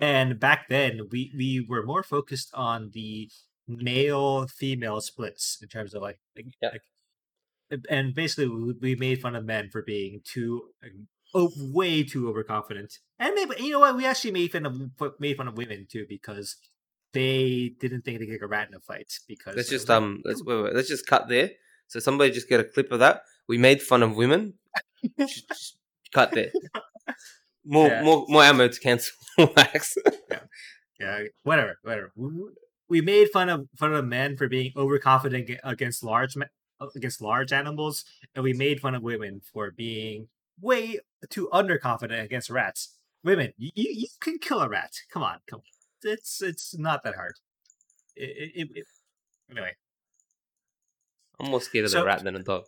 And back then, we we were more focused on the male female splits in terms of like, like, yeah. like and basically we made fun of men for being too oh, way too overconfident. And maybe you know what? We actually made fun of made fun of women too because they didn't think they could get a rat in a fight. Because let's just um let's wait, wait, let's just cut there. So somebody just get a clip of that. We made fun of women [LAUGHS] just cut there. [LAUGHS] More, yeah. more, more ammo to cancel [LAUGHS] wax. yeah, yeah, whatever, whatever. We made fun of fun of men for being overconfident against large against large animals, and we made fun of women for being way too underconfident against rats. Women, you, you can kill a rat. Come on, come on. It's it's not that hard. It, it, it, anyway, I'm more scared of so, the rat than a dog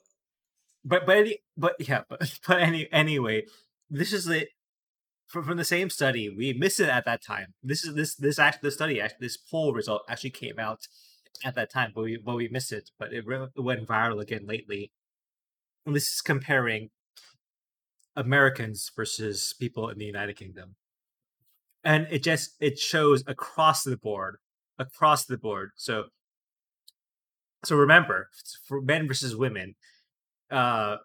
but but any, but yeah, but, [LAUGHS] but any anyway, this is the from, from the same study. We missed it at that time. This is this this actually the study actually this poll result actually came out at that time, but we but we missed it. But it, re- it went viral again lately. And this is comparing Americans versus people in the United Kingdom, and it just it shows across the board, across the board. So so remember, for men versus women, uh,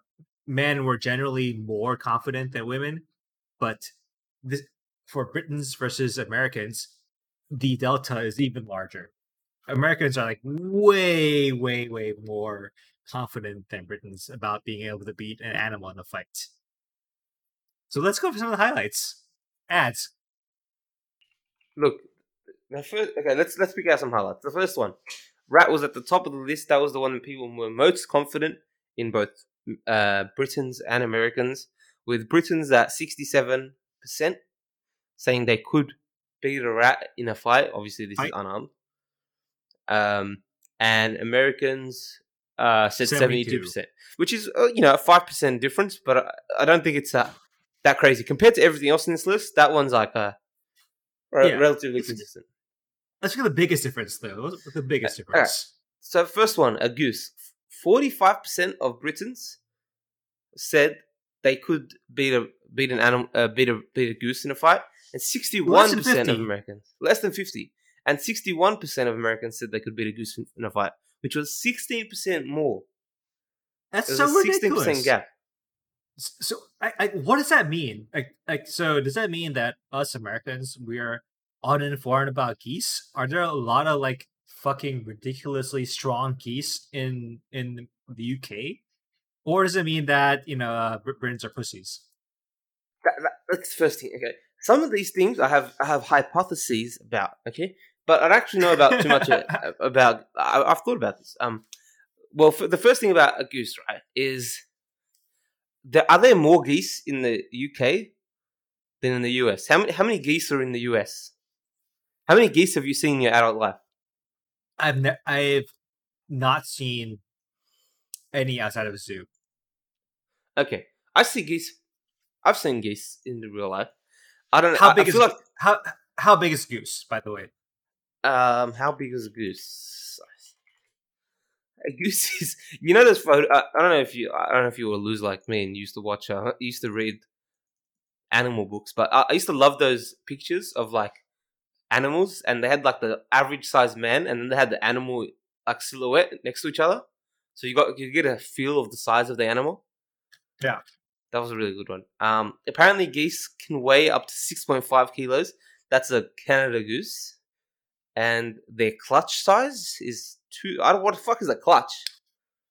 men were generally more confident than women, but this, for Britons versus Americans, the delta is even larger. Americans are like way, way, way more confident than Britons about being able to beat an animal in a fight. So let's go for some of the highlights. Ads. Look, the first, okay, let's let's pick out some highlights. The first one, Rat was at the top of the list. That was the one that people were most confident in both uh, Britons and Americans, with Britons at 67% saying they could beat a rat in a fight. Obviously, this I... is unarmed. Um, and Americans uh, said 72, percent which is, uh, you know, a 5% difference, but I, I don't think it's uh, that crazy. Compared to everything else in this list, that one's like a, yeah. relatively consistent. let's look at the biggest difference though. What's the biggest difference? So first one, a goose. Forty-five percent of Britons said they could beat a beat an animal, uh, beat a beat a goose in a fight, and sixty-one percent of Americans, less than fifty, and sixty-one percent of Americans said they could beat a goose in, a fight, which was sixteen percent more. That's so ridiculous. 16% gap. So, I, I, what does that mean? Like, like, so does that mean that us Americans we are uninformed about geese? Are there a lot of like fucking ridiculously strong geese in in the UK, or does it mean that you know uh, Britons are pussies? That, that, that's the first thing. Okay, some of these things I have I have hypotheses about. Okay, but I don't actually know about too much [LAUGHS] about. I, have thought about this. Um, well, the first thing about a goose, right, is there are there more geese in the UK than in the US? How many how many geese are in the US? How many geese have you seen in your adult life? I've ne- I've not seen any outside of a zoo. Okay, I see geese. I've seen geese in the real life. I don't know how big I is like, how how big is goose? By the way, um, how big is a goose? A [LAUGHS] goose is you know this photo. I, I don't know if you I don't know if you were a loser like me and used to watch. Uh, used to read animal books, but I, I used to love those pictures of like animals, and they had like the average sized man, and then they had the animal like silhouette next to each other. So you got you get a feel of the size of the animal. Yeah, that was a really good one. Um, apparently geese can weigh up to six point five kilos. That's a Canada goose, and their clutch size is two. I don't. What the fuck is a clutch?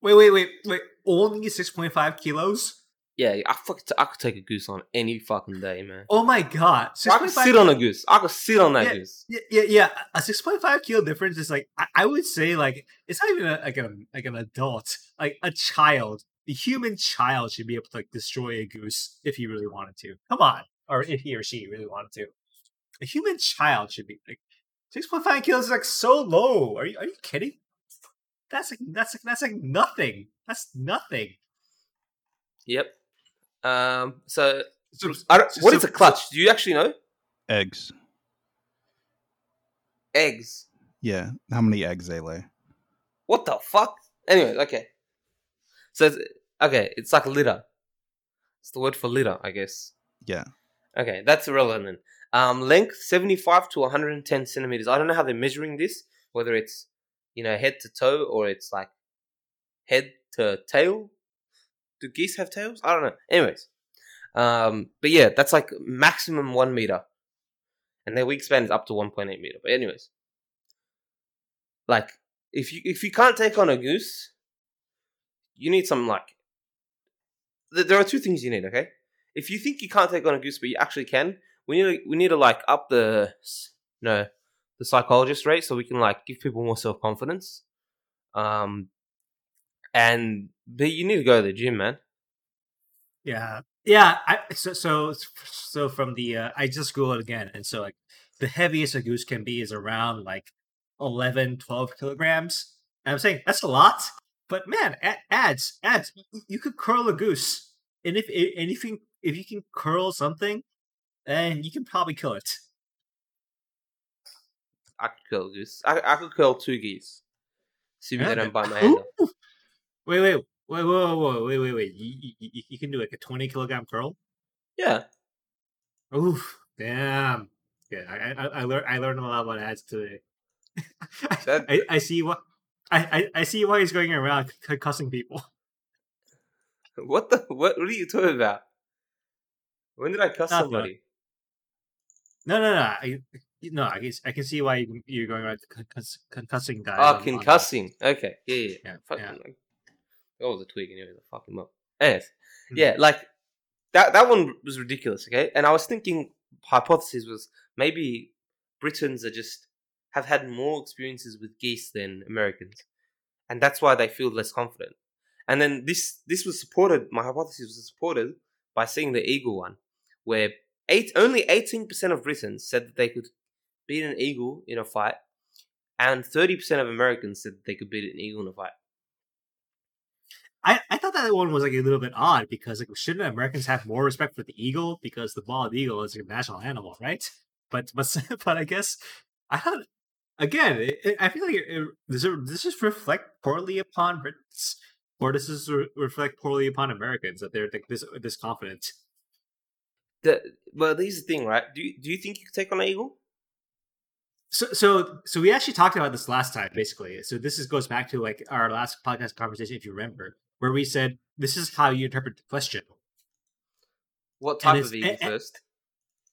Wait, wait, wait, wait. Only six point five kilos. Yeah, I fuck, I could take a goose on any fucking day, man. Oh my god, I could sit on a goose. I could sit on that yeah, goose. Yeah, yeah, yeah. A six point five kilo difference is like I, I, would say like it's not even a, like an like an adult, like a child. The human child should be able to like destroy a goose if he really wanted to. Come on, or if he or she really wanted to. A human child should be like six point five kilos is like so low. Are you are you kidding? That's like that's like that's like nothing. That's nothing. Yep. Um, so, so what so, is a clutch? Do you actually know? Eggs. Eggs. Yeah, how many eggs they lay? What the fuck? Anyway, okay. So it's, okay, it's like a litter. It's the word for litter, I guess. Yeah. Okay, that's irrelevant. Um, length seventy five to one hundred and ten centimeters. I don't know how they're measuring this. Whether it's you know head to toe or it's like head to tail do geese have tails? I don't know. Anyways, um, but yeah, that's like maximum one meter, and their wingspan is up to one point eight meter. But anyways, like if you if you can't take on a goose, you need some like. There are two things you need. Okay, if you think you can't take on a goose, but you actually can, we need to, we need to like up the no the psychologist rate so we can like give people more self confidence. Um, and but you need to go to the gym, man. Yeah, yeah. I, so so so from the uh, I just googled again, and so like the heaviest a goose can be is around like 11, 12 kilograms. And I'm saying that's a lot, but man, ads, ads. You could curl a goose, and if you if you can curl something, then you can probably kill it. I could kill a goose. I I could kill two geese. See if they don't bite my hand off. Wait, wait, wait, wait, wait, wait, wait, wait. You, you, you can do like a 20 kilogram curl? Yeah. Oof, damn. Yeah, I, I, I learned I learned a lot about ads today. that... [LAUGHS] I, I see what I, I, I see why he's going around cussing people. [LAUGHS] What the what? What are you talking about? When did I cuss somebody? No, no, no. I, no, I can I can see why you're going around concuss, concussing guys. Oh, concussing. Okay, yeah, yeah. yeah, yeah. Like, Oh, a twig anyway. The fuck him up. Anyways, mm-hmm. yeah, like that. That one was ridiculous. Okay, and I was thinking hypothesis was maybe Britons are just have had more experiences with geese than Americans, and that's why they feel less confident. And then this this was supported. My hypothesis was supported by seeing the eagle one, where eight only eighteen percent of Britons said that they could beat an eagle in a fight, and thirty percent of Americans said they could beat an eagle in a fight. I, I thought that one was like a little bit odd because like shouldn't Americans have more respect for the eagle because the bald eagle is a national animal, right? [LAUGHS] But but [LAUGHS] but I guess I thought again, it, it, I feel like it, does, it, does this reflect poorly upon Brits, or does this re- reflect poorly upon Americans that they're like this this confident? The well, is the thing, right? Do you, do you think you could take on an eagle? So, so, so we actually talked about this last time, basically. So this is, goes back to like our last podcast conversation, if you remember, where we said this is how you interpret the question. What type of eagle first?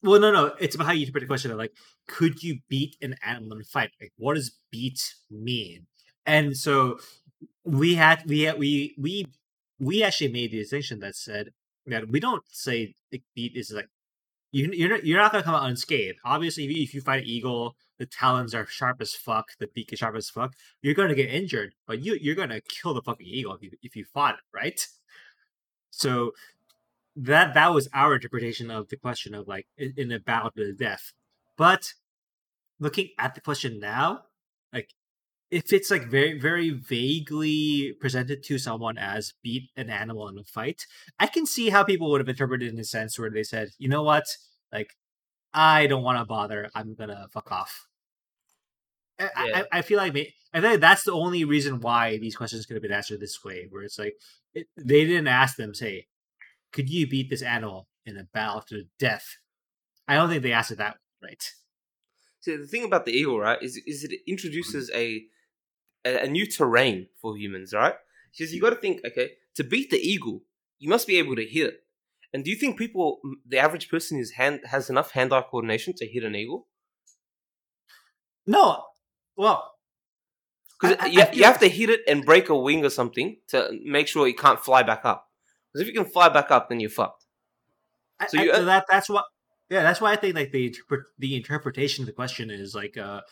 Well, no, no. It's about how you interpret the question of like, could you beat an animal in a fight? Like, what does beat mean? And so we had we had, we we we actually made the distinction that said that we don't say beat is like you, you're not, you're not gonna come out unscathed. Obviously, if you, if you fight an eagle, the talons are sharp as fuck, the beak is sharp as fuck. You're gonna get injured, but you you're gonna kill the fucking eagle if you if you fought it, right? So that that was our interpretation of the question of like in, a battle to the death. But looking at the question now, like if it's like very very vaguely presented to someone as beat an animal in a fight, I can see how people would have interpreted it in a sense where they said, you know what, like I don't want to bother. I'm gonna fuck off. Yeah. I, I, feel like I think that's the only reason why these questions could have been answered this way, where it's like it, they didn't ask them, say, could you beat this animal in a battle to death? I don't think they asked it that right. So the thing about the eagle, right, is is it mm-hmm. introduces a a, a new terrain for humans, right? Because you mm-hmm. got to think, okay, to beat the eagle, you must be able to hit it. And do you think people, the average person, is hand has enough hand-eye coordination to hit an eagle? No. Well, because you, you have to hit it and break a wing or something to make sure it can't fly back up. Because if you can fly back up, then you're fucked. So, you, I, so that that's what. Yeah, that's why I think like the the interpretation of the question is like uh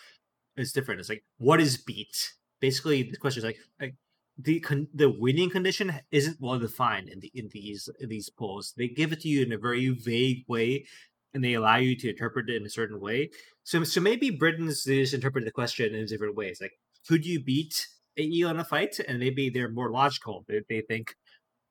is different. It's like what is beat? Basically, the question is like like the con- the winning condition isn't well defined in the in these in these polls. They give it to you in a very vague way, and they allow you to interpret it in a certain way. So so maybe Britons just interpret the question in different ways. Like, could you beat a eagle in a fight? And maybe they're more logical. They, they think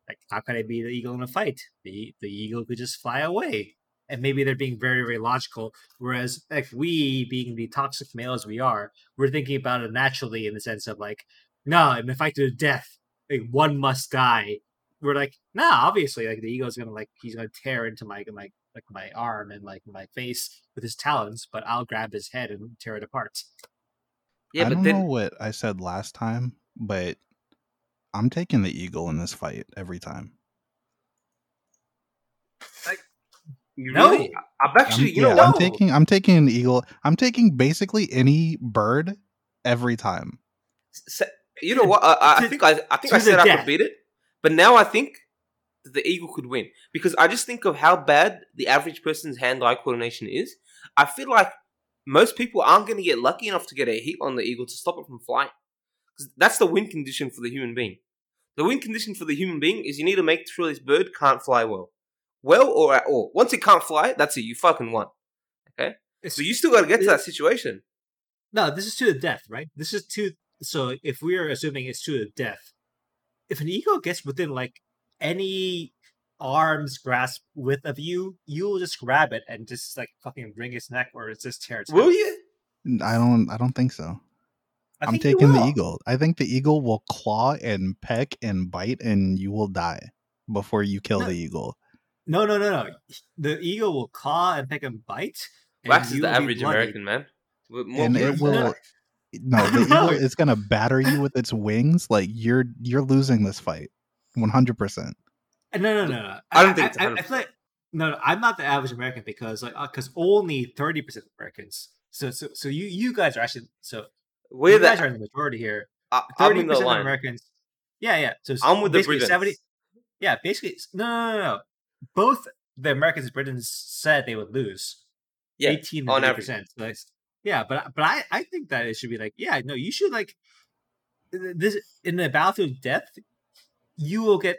like, how can I beat the eagle in a fight? The the eagle could just fly away. And maybe they're being very, very logical. Whereas like we, being the toxic males we are, we're thinking about it naturally in the sense of like, no, in a fight to the death, like one must die. We're like, nah, obviously, like the eagle's gonna like he's gonna tear into my my like my arm and like my face with his talons, but I'll grab his head and tear it apart. Yeah, I don't then... know what I said last time, but I'm taking the eagle in this fight every time. Like, no, really? I'm actually, I'm, you know, yeah, I'm taking, I'm taking an eagle. I'm taking basically any bird every time. So, you know what? I, I [LAUGHS] think I, I think I said I could beat it, but now I think the eagle could win because I just think of how bad the average person's hand-eye coordination is. I feel like most people aren't going to get lucky enough to get a hit on the eagle to stop it from flying. Because That's the win condition for the human being. The win condition for the human being is you need to make sure this bird can't fly well. Well or at all. Once it can't fly, that's it. You fucking won. Okay? So you still got to get to that situation. No, this is to the death, right? This is to. So if we are assuming it's to the death, if an eagle gets within like any arm's grasp width of you, you'll just grab it and just like fucking wring its neck or it's just tear its Will you? I don't I don't think so. I am taking the eagle. I think the eagle will claw and peck and bite, and you will die before you kill no. the eagle. No, no, no, no. The eagle will claw and peck and bite. And Wax is the average American man. More and it will. No, the [LAUGHS] eagle is gonna batter you with its wings. Like you're you're losing this fight, one hundred percent. No, no, no, no. I don't think. I, I, I, feel like no, no, I'm not the average American because like because uh, only thirty percent of Americans. So so so you you guys are actually so we're you the, guys are in the majority here. Thirty percent of Americans. Yeah, yeah. So I'm with the Britons. Seventy. Yeah, basically, no, no, no, no. Both the Americans and Britons said they would lose. Yeah, eighteen on percent. So yeah, but but I I think that it should be like yeah no you should like this in the battle of death you will get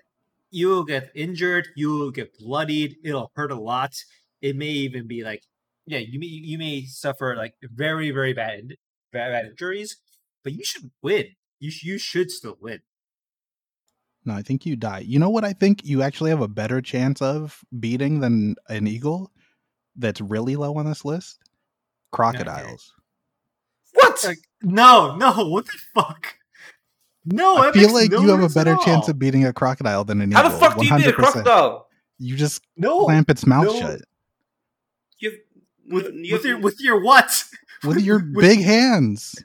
you will get injured you will get bloodied it'll hurt a lot it may even be like yeah you may you may suffer like very very bad bad injuries, but you should win. You sh- you should still win. No, I think you die. You know what? I think you actually have a better chance of beating than an eagle. That's really low on this list. Crocodiles. What? What? Like, no, no. What the fuck? No, I feel like no you have a better chance of beating a crocodile than an eagle. How the fuck 100%. do you beat a crocodile? You just no, clamp its mouth no. shut. You've, with, you with your with your what? [LAUGHS] With your [LAUGHS] with, big hands.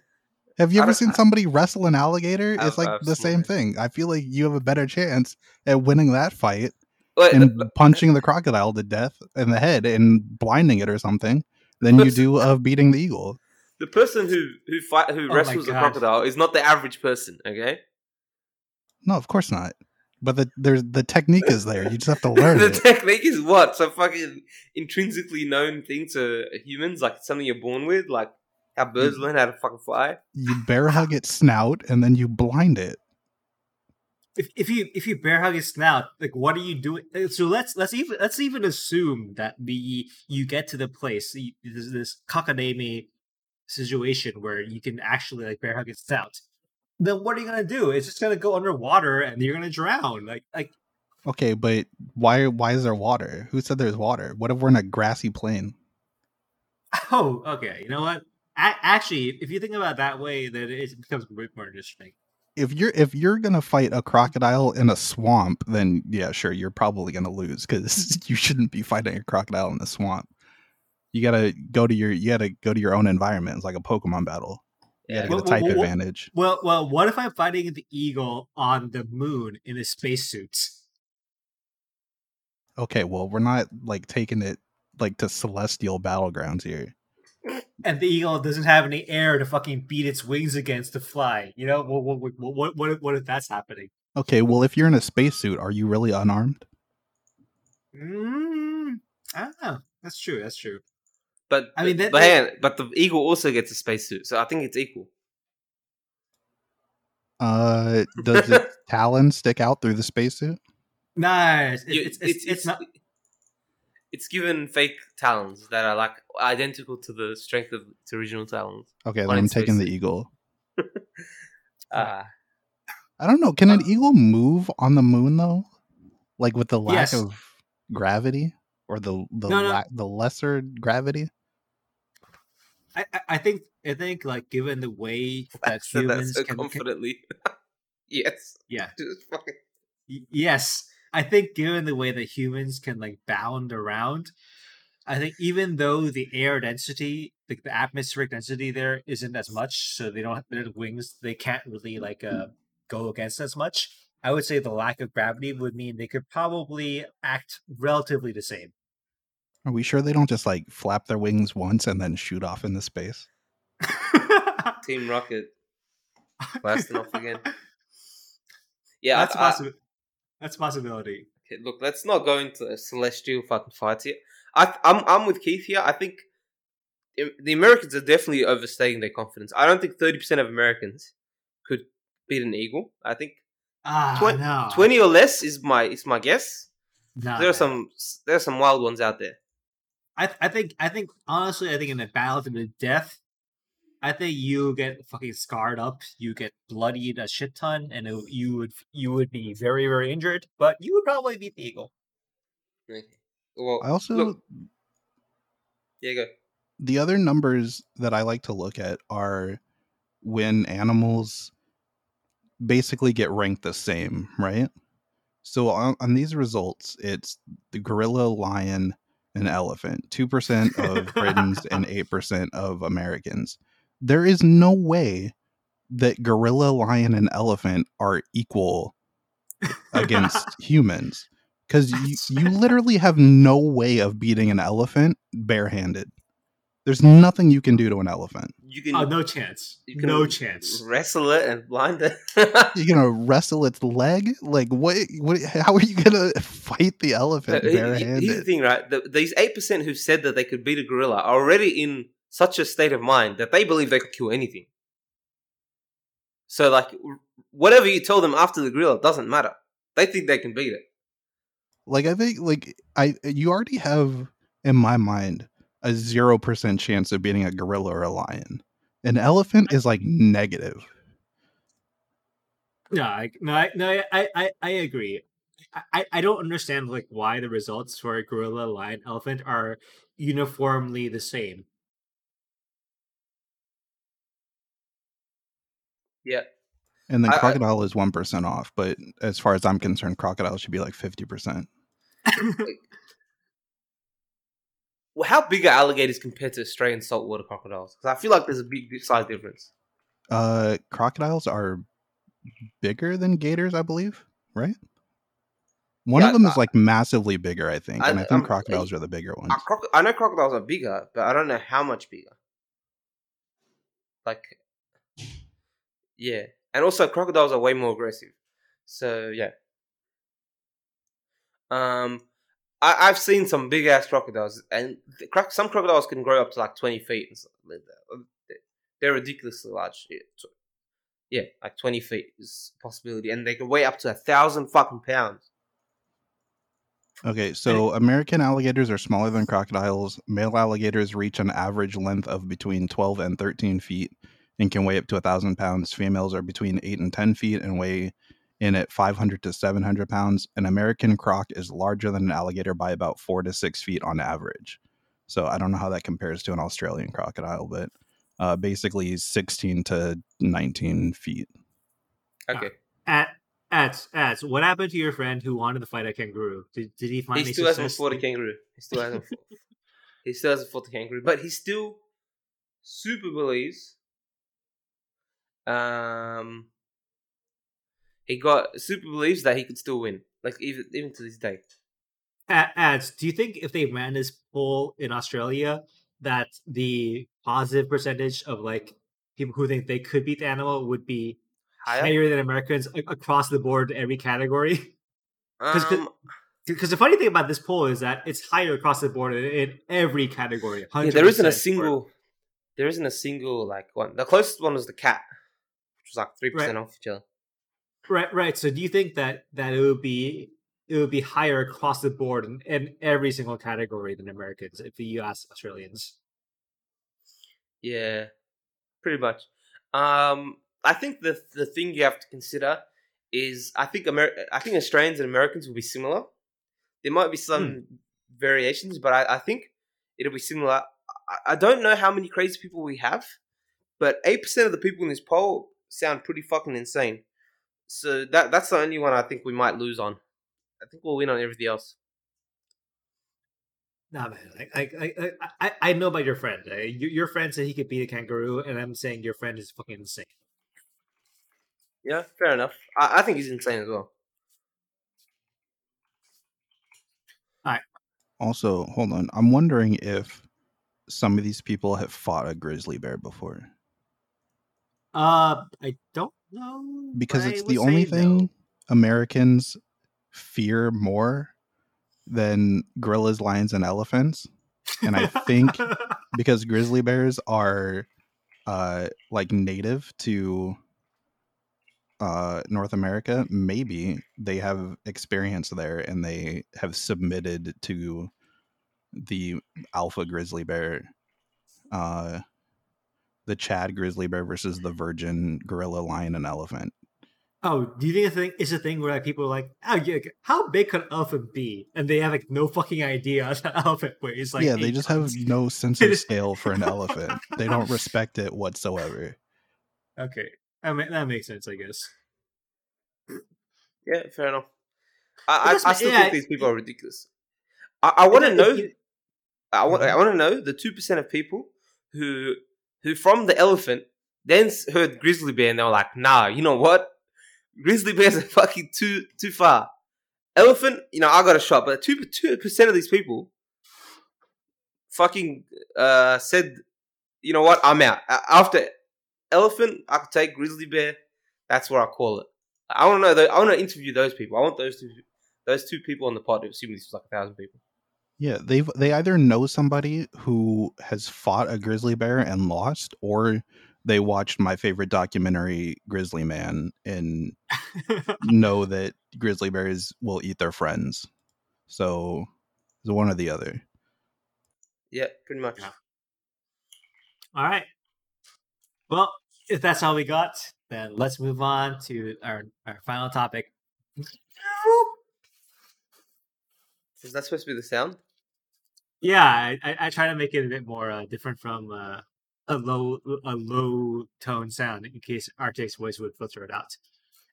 Have you ever seen somebody wrestle an alligator? I've, it's like I've the same thing. I feel like you have a better chance at winning that fight Wait, and the, punching the crocodile to death in the head and blinding it or something than you do of beating the eagle. The person who who fight who oh wrestles a crocodile is not the average person. Okay. No, of course not. But the there's the technique is there. You just have to [LAUGHS] learn. the it. technique is what? So fucking intrinsically known thing to humans, like something you're born with, like how birds learn how to fucking fly. You bear hug its snout and then you blind it. If, if you if you bear hug its snout, like what are you doing? Uh, so let's let's even let's even assume that the you get to the place this, this Kakadame situation where you can actually like bear hug its snout. Then what are you gonna do? It's just gonna go underwater and you're gonna drown. Like like Okay, but why why is there water? Who said there's water? What if we're in a grassy plain? Oh, okay. You know what? actually, if you think about it that way, then it becomes way more interesting. If you're if you're gonna fight a crocodile in a swamp, then yeah, sure, you're probably gonna lose because [LAUGHS] you shouldn't be fighting a crocodile in the swamp. You gotta go to your you gotta go to your own environment. It's like a Pokemon battle. You gotta get a type well, advantage. Well, well, what if I'm fighting the eagle on the moon in a spacesuit? Okay, well, we're not like taking it like to celestial battlegrounds here and the eagle doesn't have any air to fucking beat its wings against to fly. You know what? What? What? What? What if that's happening? Okay, well, if you're in a spacesuit, are you really unarmed? Mm, I don't know. That's true. That's true. But I mean, that, but, that, but the eagle also gets a spacesuit, so I think it's equal. Uh, does the [LAUGHS] talon stick out through the spacesuit? Nice. It's, it's, it's, it's, it's not it's given fake talons that are like identical to the strength of its original talons. Okay, then I'm taking the eagle. uh, [LAUGHS] I don't know. Can an uh, eagle move on the moon though? Like with the lack yes. of gravity or the the no, no. La- the lesser gravity? I, I think I think like given the way [LAUGHS] that humans that so can confidently. [LAUGHS] yes. Yeah. [LAUGHS] Yes. I think given the way that humans can like bound around, I think even though the air density, like the atmospheric density there isn't as much, so they don't have their wings, they can't really like uh go against as much. I would say the lack of gravity would mean they could probably act relatively the same. Are we sure they don't just like flap their wings once and then shoot off into space? Team Rocket [LAUGHS] blasting off again. Yeah, that's I, possible. That's a possibility. Okay, look, let's not go into a celestial fucking fight here. I, I'm, I'm with Keith here. I think the Americans are definitely overstating their confidence. I don't think 30% of Americans could beat an eagle. I think ah, 20, no. 20 or less is my is my guess. No, there are some there are some wild ones out there. I I think I think honestly I think in a battle to the death, I think you get fucking scarred up, you get bloodied a shit ton, and it, you would you would be very very injured. But you would probably beat the eagle. Well, I also look, yeah, go. The other numbers that I like to look at are when animals basically get ranked the same, right? So on, on these results, it's the gorilla, lion, and elephant. Two percent of Britons and [LAUGHS] eight percent of Americans there is no way that gorilla, lion, and elephant are equal against [LAUGHS] humans because you, you literally have no way of beating an elephant barehanded. There's nothing you can do to an elephant. You can, oh, no chance. You can no chance. Wrestle it and blind it. You're gonna wrestle its leg? Like what? What? How are you gonna fight the elephant uh, barehanded? Here's the thing, right? The, these eight percent who said that they could beat a gorilla are already in such a state of mind that they believe they could kill anything. So, like, whatever you tell them after the gorilla doesn't matter. They think they can beat it. Like, I think, like, I you already have in my mind a zero percent chance of beating a gorilla or a lion. An elephant is like negative. No, I, no, I, no, I, I, I agree. I, I don't understand like why the results for a gorilla, lion, elephant are uniformly the same. Yeah. And then I, crocodile I, is one percent off, but as far as I'm concerned, crocodile should be like fifty percent. Well, how big are alligators compared to Australian saltwater crocodiles? Because I feel like there's a big size difference. Uh, crocodiles are bigger than gators, I believe. Right? One yeah, of them is like massively bigger, I think, and I, I think um, crocodiles are the bigger ones. Croc- I know crocodiles are bigger, but I don't know how much bigger. Like, yeah, and also crocodiles are way more aggressive. So yeah. Um, I, have seen some big ass crocodiles, and cro- some crocodiles can grow up to like twenty feet. They're ridiculously large. Yeah, yeah, like twenty feet is a possibility, and they can weigh up to a thousand fucking pounds. Okay, so American alligators are smaller than crocodiles. Male alligators reach an average length of between 12 and 13 feet and can weigh up to a 1,000 pounds. Females are between 8 and 10 feet and weigh in at 500 to 700 pounds. An American croc is larger than an alligator by about 4 to 6 feet on average. So I don't know how that compares to an Australian crocodile, but uh, basically 16 to 19 feet. Okay. At Ads, ads. What happened to your friend who wanted to fight a kangaroo? Did, did he finally? He still hasn't fought a kangaroo. He still hasn't. he still hasn't fought a kangaroo, but he still super believes. Um, he got super believes that he could still win, like even even to this day. Ads. Do you think if they ran this poll in Australia, that the positive percentage of like people who think they could beat the animal would be higher, higher than Americans across the board, every category. [LAUGHS] Because um, because the funny thing about this poll is that it's higher across the board in, every category. Yeah, there isn't a single. There isn't a single like one. The closest one was the cat, which was like three percent off each other. Right, right. So, do you think that that it would be it would be higher across the board in, in every single category than Americans if you ask Australians? Yeah, pretty much. Um, I think the the thing you have to consider is I think Amer- I think Australians and Americans will be similar. There might be some hmm. variations, but I, I, think it'll be similar. I, I don't know how many crazy people we have, but eight percent of the people in this poll sound pretty fucking insane. So that that's the only one I think we might lose on. I think we'll win on everything else. Nah, man. I, I, I, I I know about your friend. Eh? Your friend said he could beat a kangaroo, and I'm saying your friend is fucking insane. Yeah, fair enough. I, I think he's insane as well. All right. Also, hold on. I'm wondering if some of these people have fought a grizzly bear before. Uh, I don't know. Because it's the only thing no. Americans fear more than gorillas, lions, and elephants. And I think [LAUGHS] because grizzly bears are uh like native to uh, North America, maybe they have experience there and they have submitted to the alpha grizzly bear, uh, the Chad grizzly bear versus the mm-hmm. virgin gorilla, lion, and elephant. Oh, do you think it's a thing, it's a thing where like people are like, oh, yeah, how big could an elephant be? And they have like no fucking idea how an elephant weighs. Like yeah, they just tons. have no sense of scale for an [LAUGHS] elephant. They don't respect it whatsoever. Okay, I mean, that makes sense, I guess. Yeah, fair enough. I, I, I, still yeah, think these people are ridiculous. I, I want to know. I want. Mm-hmm. I want to know the two percent of people who who from the elephant then heard grizzly bear and they were like, "Nah, you know what? Grizzly bears are [LAUGHS] fucking too too far." Elephant, you know, I got a shot, but two two percent of these people fucking uh, said, "You know what? I'm out." After elephant, I could take grizzly bear. That's what I call it. I want to know. I want to interview those people. I want those two, those two people on the pod. Assuming this was like a thousand people. Yeah, they've they either know somebody who has fought a grizzly bear and lost, or they watched my favorite documentary, Grizzly Man, and know [LAUGHS] that grizzly bears will eat their friends. So it's one or the other. Yeah, pretty much. Yeah. All right. Well, if that's all we got, then let's move on to our, our final topic. Is that supposed to be the sound? Yeah, I, I, I try to make it a bit more uh, different from uh, a low a low tone sound in case RTX voice would filter it out.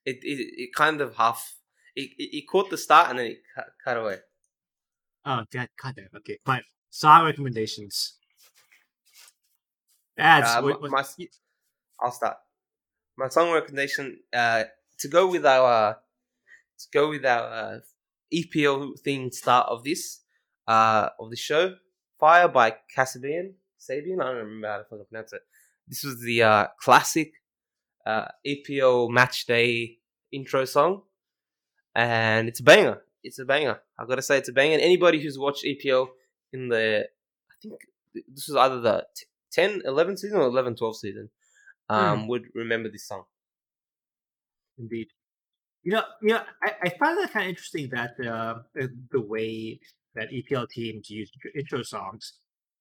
It it, it kind of half it, it, it caught the start and then it cut, cut away. Oh god, god damn. Okay, fine. Song recommendations. Ads. Uh, what, my, my, I'll start. My song recommendation uh, to go with our to go with our uh, EPL themed start of this uh, of the show. Fire by Kasabian. Sabian? I don't remember how to fucking pronounce it. This was the uh, classic uh, EPL match day intro song. And it's a banger. It's a banger. I've got to say it's a banger. And anybody who's watched EPL in the, I think this was either the 10, 11 season or 11, 12 season, um, mm. would remember this song. Indeed. You know, you know, I, I find that kind of interesting that uh, the way that EPL teams use intro songs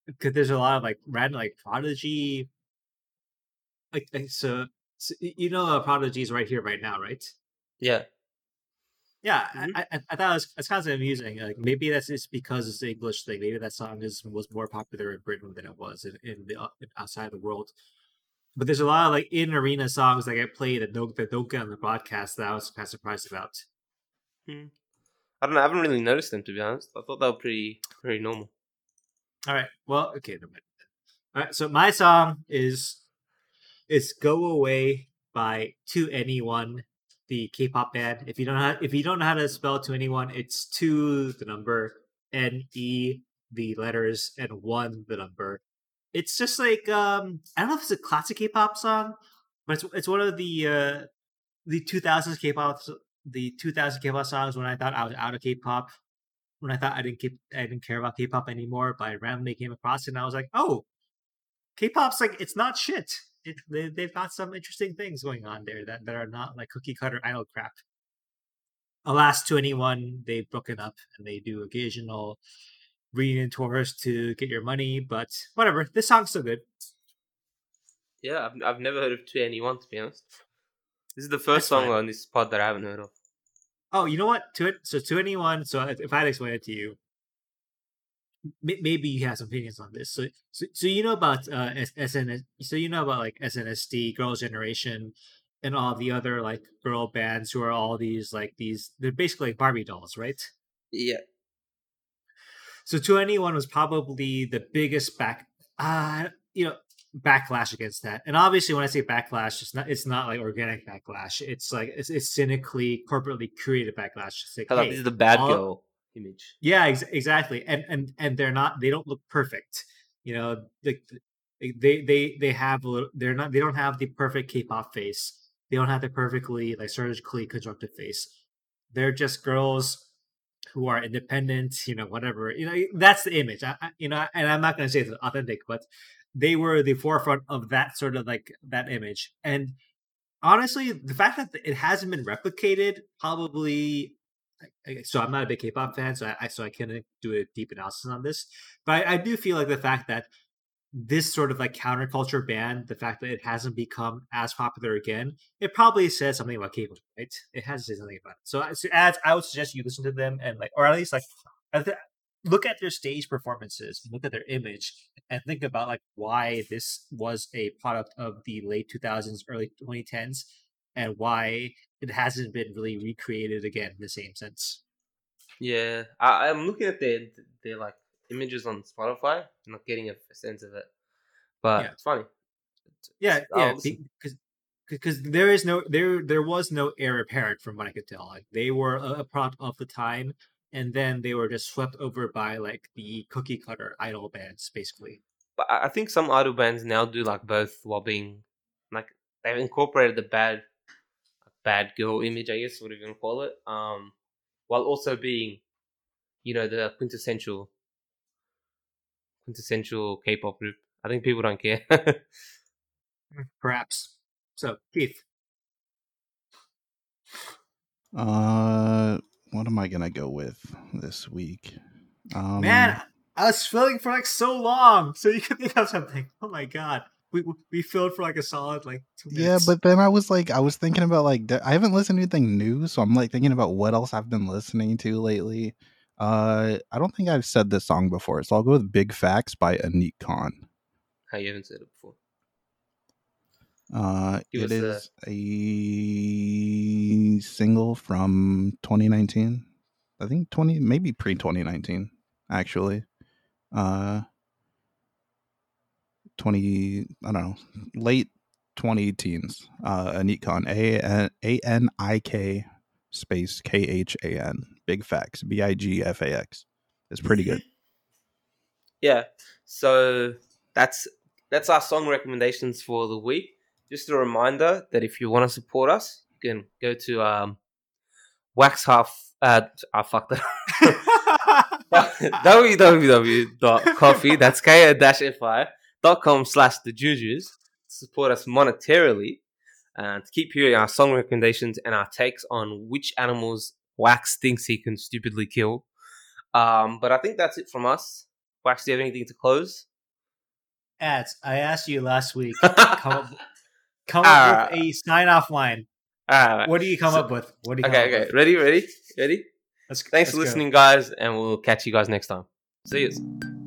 because there's a lot of like random like Prodigy, like, like so, so, you know uh, Prodigy is right here right now, right? Yeah. Yeah, mm-hmm. I, I, I, thought it was, it's kind of amusing. Like maybe that's just because it's the English thing. Maybe that song is was more popular in Britain than it was in, in the in outside of the world. But there's a lot of like in arena songs that get played that don't that don't get on the broadcast that I was kind of surprised about. Hmm. I don't know. I haven't really noticed them to be honest. I thought they were pretty pretty normal. All right. Well, okay. All right. So my song is is "Go Away" by 2NE1, the K-pop band. If you don't know, if you don't know how to spell 2NE1, it's two the number N E the letters and one the number. It's just like um I don't know if it's a classic K-pop song, but it's it's one of the uh the 2000s K-pop the 2000 K-pop songs when I thought I was out of K-pop when I thought I didn't keep I didn't care about K-pop anymore, but I randomly came across it and I was like, oh, K-pop's like it's not shit. It, they, they've got some interesting things going on there that, that are not like cookie cutter idol crap. Alas, 2NE1, they've broken up and they do occasional reunion tours to get your money, but whatever. This song's still good. Yeah, I've, I've never heard of 2NE1 to be honest. This is the first That's song fine. on this pod that I haven't heard of. Oh, you know what? To it, so 2NE1. So if I had explained it to you, maybe you have some opinions on this. So, so, so you know about uh, SNS. So you know about like SNSD, Girls' Generation, and all the other like girl bands who are all these like these. They're basically like Barbie dolls, right? Yeah. So 2NE1 was probably the biggest back. Uh, you know, backlash against that. And obviously, when I say backlash, it's not it's not like organic backlash. It's like it's, it's cynically, corporately created backlash. It's like, hey, this is the bad all, girl image. Yeah, ex- exactly. And and and they're not. They don't look perfect. You know, they they they they have a little. They're not. They don't have the perfect K-pop face. They don't have the perfectly like surgically constructed face. They're just girls who are independent, you know, whatever. You know, that's the image. I, I, you know, and I'm not going to say it's authentic, but they were the forefront of that sort of like that image. And honestly, the fact that it hasn't been replicated probably. So I'm not a big K-pop fan, so I so I can't do a deep analysis on this. But I, I do feel like the fact that this sort of like counterculture band, the fact that it hasn't become as popular again, it probably says something about K-pop, right? It has to say something about it. So, so as I would suggest you listen to them and like, or at least like, look at their stage performances, look at their image, and think about like why this was a product of the late 2000s, early 2010s, and why it hasn't been really recreated again in the same sense. Yeah, I, am looking at their their like images on Spotify, I'm not getting a sense of it, but yeah. it's funny. Yeah, yeah, because because there is no there there was no heir apparent from what I could tell. Like they were a, a product of the time and then they were just swept over by like the cookie cutter idol bands, basically. But I think some idol bands now do like both, while being like they've incorporated the bad, bad girl image, I guess, whatever you want to call it, um, while also being, you know, the quintessential, quintessential K-pop group. I think people don't care. [LAUGHS] Mm, perhaps. So, Keith. Uh, what am I gonna go with this week? Um, Man, I was filling for like so long, so you could think of something. Oh my god, we we filled for like a solid like two minutes. Yeah, but then I was like, I was thinking about like I haven't listened to anything new, so I'm like thinking about what else I've been listening to lately. Uh, I don't think I've said this song before, so I'll go with "Big Fax" by Anik Khan. How you haven't said it before? Uh, it is a... a single from 2019. I think 20, maybe pre 2019, actually. Uh, 20, I don't know, late 20 teens. Uh, Anik Khan, A N I K space K H A N. Big Fax. B I G F A X. It's pretty good. [LAUGHS] Yeah. So that's that's our song recommendations for the week. Just a reminder that if you want to support us, you can go to um, Wax Half. Uh, I fucked it. [LAUGHS] www.coffee. That's ko-fi.com slash the Jujus to support us monetarily and to keep hearing our song recommendations and our takes on which animals Wax thinks he can stupidly kill. Um, but I think that's it from us. Wax, do you have anything to close? Ads, I asked you last week. [LAUGHS] come up, come up with a sign off line. What do you come so, up with? What do you okay, okay. With? Ready, ready, ready? Let's, Thanks let's for listening, go. guys, and we'll catch you guys next time. See you.